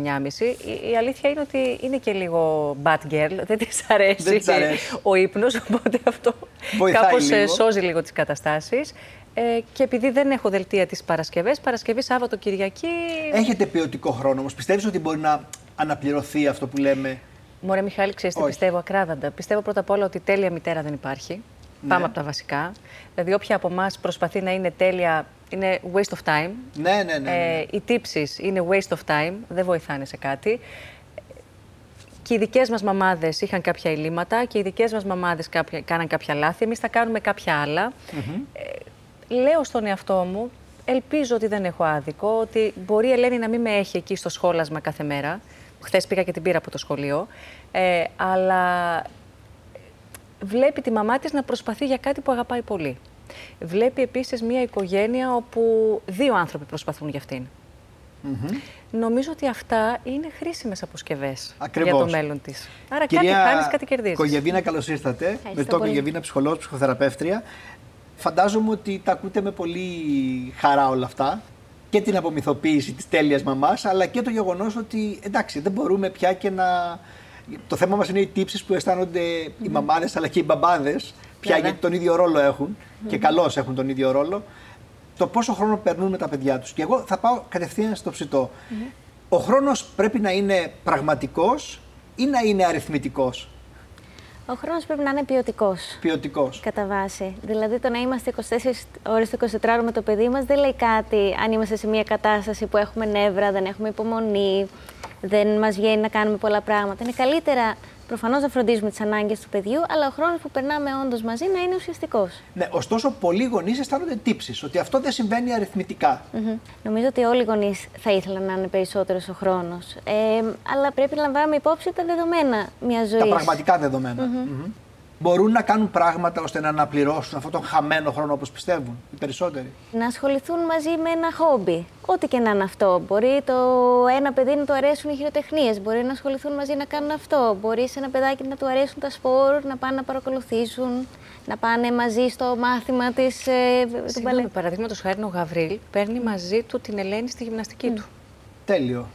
Η, η αλήθεια είναι ότι είναι και λίγο bad girl, δεν της αρέσει, Δεν της αρέσει. ο ύπνος, οπότε αυτό Βοηθάει κάπως ε, λίγο. σώζει λίγο τις καταστάσεις. Ε, και επειδή δεν έχω δελτία τις Παρασκευές, Παρασκευή, Σάββατο, Κυριακή, Έχετε ποιοτικό χρόνο όμως. Πιστεύεις ότι μπορεί να αναπληρωθεί αυτό που λέμε; Μωρέ Μιχάλη, ξέρεις τι Όχι. πιστεύω ακράδαντα. Πιστεύω πρώτα απ' όλα ότι τέλεια μητέρα δεν υπάρχει. Ναι. Πάμε από τα βασικά. Δηλαδή, όποια από εμάς προσπαθεί να είναι τέλεια, είναι waste of time. Ναι, ναι, ναι. ναι. Ε, οι τύψεις είναι waste of time, δεν βοηθάνε σε κάτι. και οι δικές μας μαμάδες είχαν κάποια ελλείμματα και οι δικές μας μαμάδες κάναν κάποια λάθη. Εμείς θα κάνουμε κάποια άλλα. Ε, λέω στον εαυτό μου, ελπίζω ότι δεν έχω άδικο, ότι μπορεί η Ελένη να μην με έχει εκεί στο σχόλασμα κάθε μέρα. Χθες πήγα και την πήρα από το σχολείο. Ε, αλλά βλέπει τη μαμά της να προσπαθεί για κάτι που αγαπάει πολύ. Βλέπει επίσης μια οικογένεια όπου δύο άνθρωποι προσπαθούν για αυτήν. Νομίζω ότι αυτά είναι χρήσιμες αποσκευές για το μέλλον της. Άρα Κυρία κάτι χάνει, κάτι κερδίζεις. Κογεβίνα, καλώς ήρθατε. Με το Κογεβίνα, ψυχολόγος, ψυχοθεραπεύτρια. Φαντάζομαι ότι τα ακούτε με πολύ χαρά όλα αυτά. Και την απομυθοποίηση της τέλειας μαμάς, αλλά και το γεγονός ότι εντάξει, δεν μπορούμε πια και να. Το θέμα μας είναι οι τύψεις που αισθάνονται οι μαμάδες αλλά και οι μπαμπάδες πια γιατί τον ίδιο ρόλο έχουν και καλώς έχουν τον ίδιο ρόλο το πόσο χρόνο περνούν με τα παιδιά τους. Και εγώ θα πάω κατευθείαν στο ψητό. Ο χρόνος πρέπει να είναι πραγματικός ή να είναι αριθμητικός; Ο χρόνος πρέπει να είναι ποιοτικός. Ποιοτικός. Κατά βάση. Δηλαδή το να είμαστε 24 ώρες το 24 ώρο με το παιδί μας δεν λέει κάτι αν είμαστε σε μια κατάσταση που έχουμε νεύρα, δεν έχουμε υπομονή, δεν μας βγαίνει να κάνουμε πολλά πράγματα. Είναι καλύτερα Προφανώς να φροντίζουμε τις ανάγκες του παιδιού, αλλά ο χρόνος που περνάμε όντως μαζί να είναι ουσιαστικός. Ναι, ωστόσο, πολλοί γονείς αισθάνονται τύψεις, ότι αυτό δεν συμβαίνει αριθμητικά. Νομίζω ότι όλοι οι γονείς θα ήθελαν να είναι περισσότερος ο χρόνος. Ε, αλλά πρέπει να λαμβάνουμε υπόψη τα δεδομένα μιας ζωής. Τα πραγματικά μπορούν να κάνουν πράγματα ώστε να αναπληρώσουν αυτόν τον χαμένο χρόνο όπως πιστεύουν οι περισσότεροι. Να ασχοληθούν μαζί με ένα χόμπι. Ό,τι και να είναι αυτό. Μπορεί το ένα παιδί να του αρέσουν οι χειροτεχνίες, μπορεί να ασχοληθούν μαζί να κάνουν αυτό. Μπορεί σε ένα παιδάκι να του αρέσουν τα σπορ, να πάνε να παρακολουθήσουν, να πάνε μαζί στο μάθημα της. Ε, του μπαλέ. Παραδείγματος χάρη, ο Γαβρίλ παίρνει μαζί του την Ελένη στη γυμναστική του. Τέλειο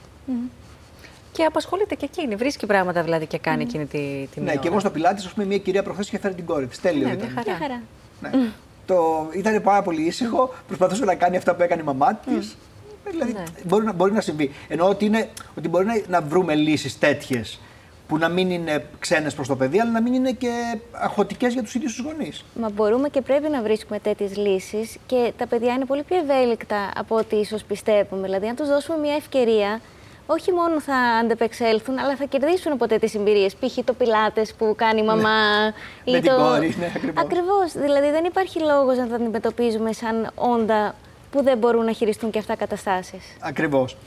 και απασχολείται και εκείνη. Βρίσκει πράγματα δηλαδή και κάνει mm. εκείνη τη, τη Ναι, και εγώ στο πιλάτη, ας πούμε, μια κυρία προχθές είχε φέρει την κόρη τη. Τέλειο ναι, ήταν. Μια χαρά. Ναι. Mm. Το, ήταν πάρα πολύ ήσυχο, προσπαθούσε να κάνει αυτά που έκανε η μαμά της. Mm. Δηλαδή ναι. μπορεί, να, μπορεί να συμβεί. Εννοώ ότι, είναι, ότι μπορεί να, να βρούμε λύσεις τέτοιες που να μην είναι ξένες προς το παιδί, αλλά να μην είναι και αχωτικές για τους ίδιους τους γονείς. Μα μπορούμε και πρέπει να βρίσκουμε τέτοιες λύσεις και τα παιδιά είναι πολύ πιο ευέλικτα από ό,τι ίσως πιστεύουμε. Δηλαδή, αν τους δώσουμε μια ευκαιρία όχι μόνο θα αντεπεξέλθουν, αλλά θα κερδίσουν από τέτοιε εμπειρίες. Π.χ. το πιλάτες που κάνει η μαμά. ή Με το... την κόρη, ναι, ακριβώς. Δηλαδή δεν υπάρχει λόγος να τα αντιμετωπίζουμε σαν όντα που δεν μπορούν να χειριστούν και αυτά καταστάσεις. Ακριβώς.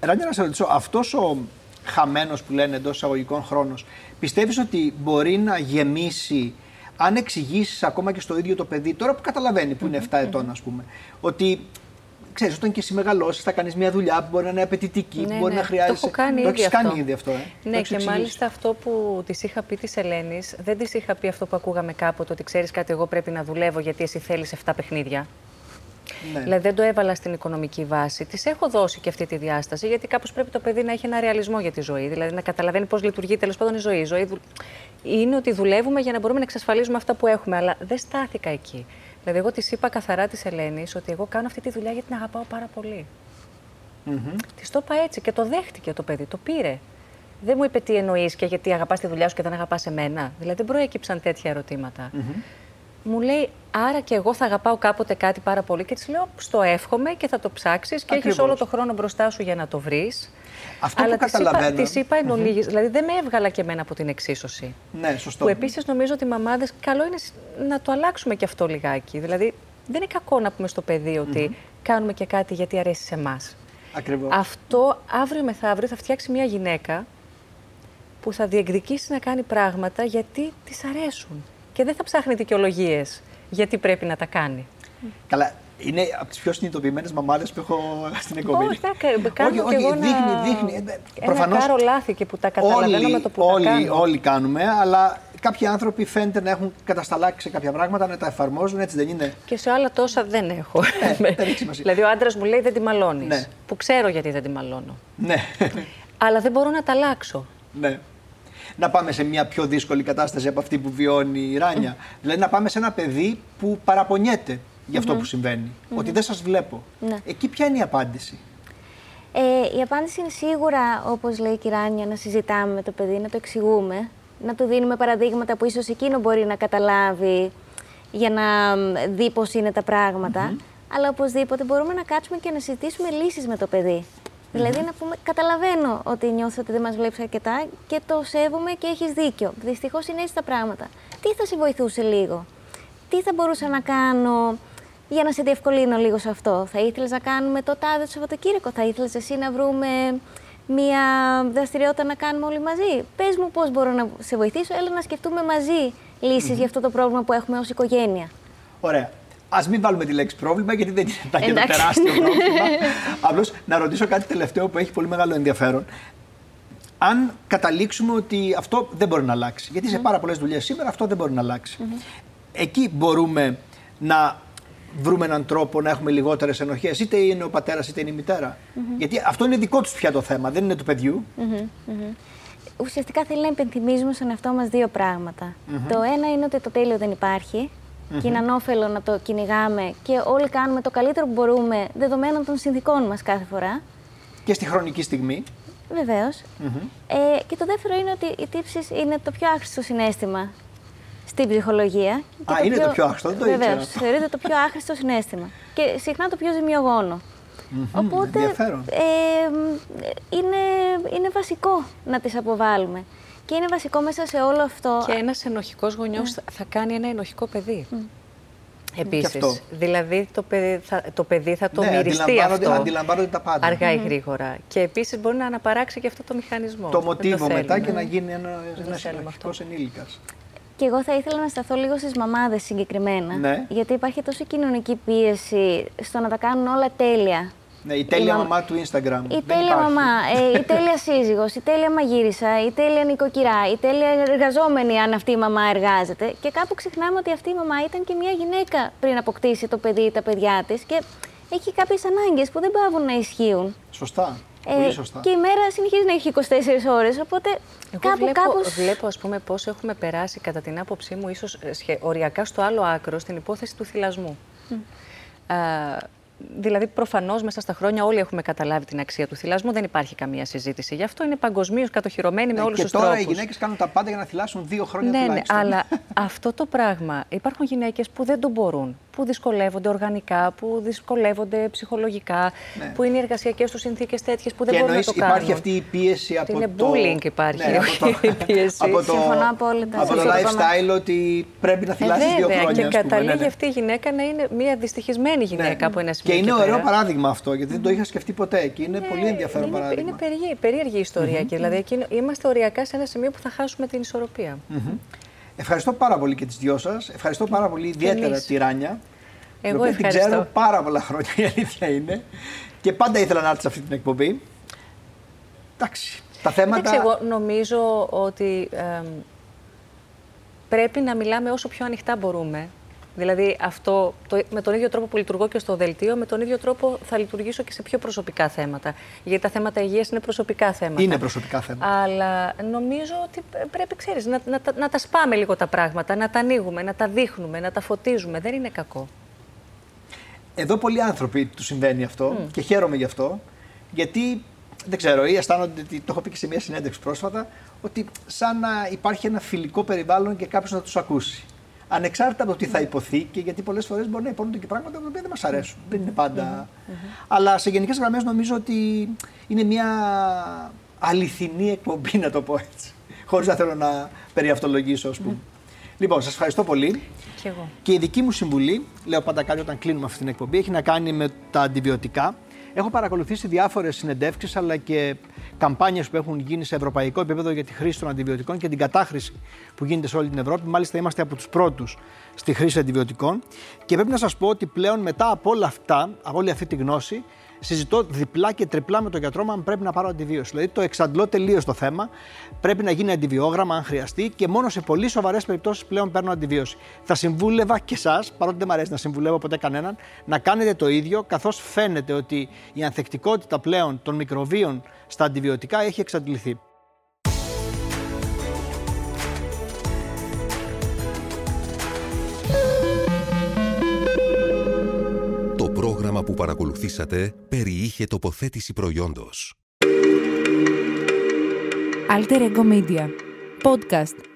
Ράνια, να σε ρωτήσω, αυτός ο χαμένος που λένε εντός εισαγωγικών χρόνος, πιστεύεις ότι μπορεί να γεμίσει αν εξηγήσεις ακόμα και στο ίδιο το παιδί, τώρα που καταλαβαίνει που είναι 7 ετών, ας πούμε, ότι ξέρεις, όταν και εσύ μεγαλώσεις, θα κάνεις μια δουλειά που μπορεί να είναι απαιτητική, ναι, μπορεί ναι. να χρειάζεται. Το έχω κάνει το ήδη αυτό. κάνει ήδη αυτό. Ε. Ναι, και μάλιστα αυτό που της είχα πει της Ελένης, δεν της είχα πει αυτό που ακούγαμε κάποτε, ότι ξέρεις κάτι, εγώ πρέπει να δουλεύω γιατί εσύ θέλεις 7 παιχνίδια. Ναι. Δηλαδή δεν το έβαλα στην οικονομική βάση. Της έχω δώσει και αυτή τη διάσταση, γιατί κάπως πρέπει το παιδί να έχει ένα ρεαλισμό για τη ζωή. Δηλαδή να καταλαβαίνει πώς λειτουργεί τέλος πάντων η ζωή. Η ζωή είναι ότι δουλεύουμε για να μπορούμε να εξασφαλίζουμε αυτά που έχουμε. Αλλά δεν στάθηκα εκεί. Δηλαδή, εγώ της είπα καθαρά της Ελένης ότι εγώ κάνω αυτή τη δουλειά γιατί την αγαπάω πάρα πολύ. Mm-hmm. Της το είπα έτσι και το δέχτηκε το παιδί, το πήρε. Δεν μου είπε τι εννοείς και γιατί αγαπάς τη δουλειά σου και δεν αγαπάς εμένα. Δηλαδή, δεν προέκυψαν τέτοια ερωτήματα. Mm-hmm. Μου λέει, Άρα και εγώ θα αγαπάω κάποτε κάτι πάρα πολύ και της λέω: Στο εύχομαι και θα το ψάξεις και έχεις όλο το χρόνο μπροστά σου για να το βρεις. Αυτό Αλλά που καταλαβαίνω. Της είπα εν mm-hmm. Δηλαδή δεν με έβγαλα και εμένα από την εξίσωση. Ναι, σωστό. Που επίσης νομίζω ότι οι μαμάδες καλό είναι να το αλλάξουμε και αυτό λιγάκι. Δηλαδή δεν είναι κακό να πούμε στο παιδί ότι κάνουμε και κάτι γιατί αρέσει σε εμάς. Ακριβώς. Αυτό αύριο μεθαύριο θα φτιάξει μια γυναίκα που θα διεκδικήσει να κάνει πράγματα γιατί της αρέσουν. Και δεν θα ψάχνει δικαιολογίες γιατί πρέπει να τα κάνει. Καλά, είναι από τις πιο συνειδητοποιημένες μαμάδες που έχω στην εκπομπή. Όχι, κάνω όχι, όχι, δείχνει, να... δείχνει. Προφανώς, ένα λάθη και που τα καταλαβαίνω όλοι, με το που όλοι, τα κάνω. Όλοι κάνουμε, αλλά κάποιοι άνθρωποι φαίνεται να έχουν κατασταλάξει κάποια πράγματα, να τα εφαρμόζουν, έτσι δεν είναι; Και σε άλλα τόσα δεν έχω. Ναι, δεν έχει σημασία. δηλαδή ο άντρας μου λέει δεν τη μαλώνεις. Ναι. Που ξέρω γιατί δεν τη μαλώνω. Ναι. αλλά δεν μπορώ να τα αλλάξω. Ναι να πάμε σε μια πιο δύσκολη κατάσταση από αυτή που βιώνει η Ράνια. Δηλαδή να πάμε σε ένα παιδί που παραπονιέται για αυτό που συμβαίνει. Ότι δεν σας βλέπω. Ναι. Εκεί ποια είναι η απάντηση; Ε, η απάντηση είναι σίγουρα, όπως λέει η Ράνια, να συζητάμε με το παιδί, να το εξηγούμε, να του δίνουμε παραδείγματα που ίσως εκείνο μπορεί να καταλάβει για να δει πώς είναι τα πράγματα. Αλλά οπωσδήποτε μπορούμε να κάτσουμε και να συζητήσουμε λύσεις με το παιδί. Δηλαδή να πούμε, καταλαβαίνω ότι νιώθω ότι δεν μας βλέπεις αρκετά και το σέβομαι και έχεις δίκιο. Δυστυχώς είναι έτσι τα πράγματα. Τι θα σε βοηθούσε λίγο, τι θα μπορούσα να κάνω για να σε διευκολύνω λίγο σε αυτό; Θα ήθελες να κάνουμε το τάδε το Σαββατοκύριακο, θα ήθελες εσύ να βρούμε μια δραστηριότητα να κάνουμε όλοι μαζί; Πες μου πώς μπορώ να σε βοηθήσω, έλα να σκεφτούμε μαζί λύσεις για αυτό το πρόβλημα που έχουμε ως οικογένεια. Ωραία. Α μην βάλουμε τη λέξη πρόβλημα, γιατί δεν είναι ένα τεράστιο πρόβλημα. Απλώς να ρωτήσω κάτι τελευταίο που έχει πολύ μεγάλο ενδιαφέρον. Αν καταλήξουμε ότι αυτό δεν μπορεί να αλλάξει, γιατί σε πάρα πολλές δουλειές σήμερα αυτό δεν μπορεί να αλλάξει. Εκεί μπορούμε να βρούμε έναν τρόπο να έχουμε λιγότερες ενοχές, είτε είναι ο πατέρας είτε είναι η μητέρα. Γιατί αυτό είναι δικό τους πια το θέμα, δεν είναι του παιδιού. Ουσιαστικά θέλει να υπενθυμίζουμε στον εαυτό μας δύο πράγματα. Το ένα είναι ότι το τέλειο δεν υπάρχει και είναι ανώφελο να το κυνηγάμε και όλοι κάνουμε το καλύτερο που μπορούμε δεδομένων των συνθηκών μας κάθε φορά. Και στη χρονική στιγμή. Βεβαίως. Ε, και το δεύτερο είναι ότι η τύψη είναι το πιο άχρηστο συνέστημα στην ψυχολογία. Α, το είναι πιο... το πιο άχρηστο, δεν το ήξερα. Βεβαίως, θεωρείται το πιο άχρηστο συνέστημα. Και συχνά το πιο ζημιογόνο. Οπότε ε, είναι, είναι βασικό να τις αποβάλουμε. Και είναι βασικό μέσα σε όλο αυτό. Και ένας ενοχικός γονιός mm. θα κάνει ένα ενοχικό παιδί. Mm. Επίσης. Δηλαδή το παιδί θα το, παιδί θα το ναι, μυριστεί αυτό. Αντιλαμβάνονται τα πάντα. Αργά ή γρήγορα. Και επίσης μπορεί να αναπαράξει και αυτό το μηχανισμό. Το μοτίβο μετά και να γίνει ένα ενοχικός ενήλικας. Και εγώ θα ήθελα να σταθώ λίγο στις μαμάδες συγκεκριμένα. Ναι. Γιατί υπάρχει τόση κοινωνική πίεση στο να τα κάνουν όλα τέλεια. Ναι, η τέλεια η μαμά του Instagram. Η τέλεια μαμά, ε, η τέλεια σύζυγος, η τέλεια μαγείρισα, η τέλεια νοικοκυρά, η τέλεια εργαζόμενη αν αυτή η μαμά εργάζεται. Και κάπου ξεχνάμε ότι αυτή η μαμά ήταν και μια γυναίκα πριν αποκτήσει το παιδί ή τα παιδιά της και έχει κάποιες ανάγκες που δεν πάβουν να ισχύουν. Σωστά. Πολύ σωστά. Και η μέρα συνεχίζει να έχει 24 ώρες, οπότε Εγώ κάπου βλέπω, κάπως... βλέπω ας πούμε πώς έχουμε περάσει κατά την άποψή μου ίσως ε, οριακά στο άλλο άκρο στην υπόθεση του θυλασμού. Mm. Δηλαδή, προφανώς μέσα στα χρόνια όλοι έχουμε καταλάβει την αξία του θυλασμού. Δεν υπάρχει καμία συζήτηση. Γι' αυτό είναι παγκοσμίως κατοχυρωμένη με όλους τους τρόπου. Και τώρα οι γυναίκες κάνουν τα πάντα για να θυλάσουν δύο χρόνια ναι, τουλάχιστον. Ναι, αλλά αυτό το πράγμα υπάρχουν γυναίκες που δεν το μπορούν. Που δυσκολεύονται οργανικά, που δυσκολεύονται ψυχολογικά, ναι. που είναι οι εργασιακές τους συνθήκες τέτοιες που δεν και μπορούν να το κάνουν. Υπάρχει αυτή η πίεση από είναι το. bullying υπάρχει. Ναι, από το, πίεση. από το, Συμφωνώ απόλυτα. Από το lifestyle ότι πρέπει να θυλάσεις ε, δύο χρόνια. Και πούμε, καταλήγει ναι, ναι. αυτή η γυναίκα να είναι μια δυστυχισμένη γυναίκα Ναι. από ένα σημείο. Και είναι και ωραίο πέρα. παράδειγμα αυτό, γιατί δεν το είχα σκεφτεί ποτέ και είναι πολύ ενδιαφέρον είναι, παράδειγμα. Είναι περίεργη, περίεργη η ιστορία και δηλαδή εκεί είμαστε οριακά σε ένα σημείο που θα χάσουμε την ισορροπία. Ευχαριστώ πάρα πολύ και τις δυο σας. Ευχαριστώ πάρα πολύ ιδιαίτερα εμείς. τη Ράνια. Εγώ την οποία την ευχαριστώ. ξέρω πάρα πολλά χρόνια, η αλήθεια είναι. Και πάντα ήθελα να έρθει σε αυτή την εκπομπή. Εντάξει. Τα θέματα. Εντάξει, εγώ νομίζω ότι εμ, πρέπει να μιλάμε όσο πιο ανοιχτά μπορούμε. Δηλαδή, αυτό, το, με τον ίδιο τρόπο που λειτουργώ και στο δελτίο, με τον ίδιο τρόπο θα λειτουργήσω και σε πιο προσωπικά θέματα. Γιατί τα θέματα υγείας είναι προσωπικά θέματα. Είναι προσωπικά θέματα. Αλλά νομίζω ότι πρέπει, ξέρεις, να, να, τα- να τα σπάμε λίγο τα πράγματα, να τα ανοίγουμε, να τα δείχνουμε, να τα φωτίζουμε. Δεν είναι κακό. Εδώ πολλοί άνθρωποι του συμβαίνει αυτό και χαίρομαι γι' αυτό. Γιατί δεν ξέρω, ή αισθάνονται ότι το έχω πει και σε μια συνέντευξη πρόσφατα, ότι σαν να υπάρχει ένα φιλικό περιβάλλον και κάποιος να τους ακούσει. Ανεξάρτητα από το τι θα υποθεί και γιατί πολλές φορές μπορεί να υπόνονται και πράγματα τα οποία δεν μας αρέσουν. Δεν είναι πάντα. Αλλά σε γενικές γραμμές νομίζω ότι είναι μια αληθινή εκπομπή, να το πω έτσι. Χωρίς να θέλω να περιαυτολογήσω, ας πούμε. Λοιπόν, σας ευχαριστώ πολύ. Κι εγώ. Και η δική μου συμβουλή, λέω πάντα κάτι όταν κλείνουμε αυτή την εκπομπή, έχει να κάνει με τα αντιβιωτικά. Έχω παρακολουθήσει διάφορες συνεντεύξεις αλλά και καμπάνιες που έχουν γίνει σε ευρωπαϊκό επίπεδο για τη χρήση των αντιβιωτικών και την κατάχρηση που γίνεται σε όλη την Ευρώπη. Μάλιστα, είμαστε από τους πρώτους στη χρήση αντιβιωτικών. Και πρέπει να σας πω ότι πλέον μετά από όλα αυτά, από όλη αυτή τη γνώση, συζητώ διπλά και τριπλά με τον γιατρό μου αν πρέπει να πάρω αντιβίωση. Δηλαδή το εξαντλώ τελείως το θέμα. Πρέπει να γίνει αντιβιόγραμμα αν χρειαστεί και μόνο σε πολύ σοβαρές περιπτώσεις πλέον παίρνω αντιβίωση. Θα συμβούλευα και εσάς, παρότι δεν μου αρέσει να συμβουλεύω ποτέ κανέναν, να κάνετε το ίδιο, καθώς φαίνεται ότι η ανθεκτικότητα πλέον των μικροβίων στα αντιβιωτικά έχει εξαντληθεί. Παρακολουθήσατε περιείχε τοποθέτηση προϊόντος. Alter Ego Media. Podcast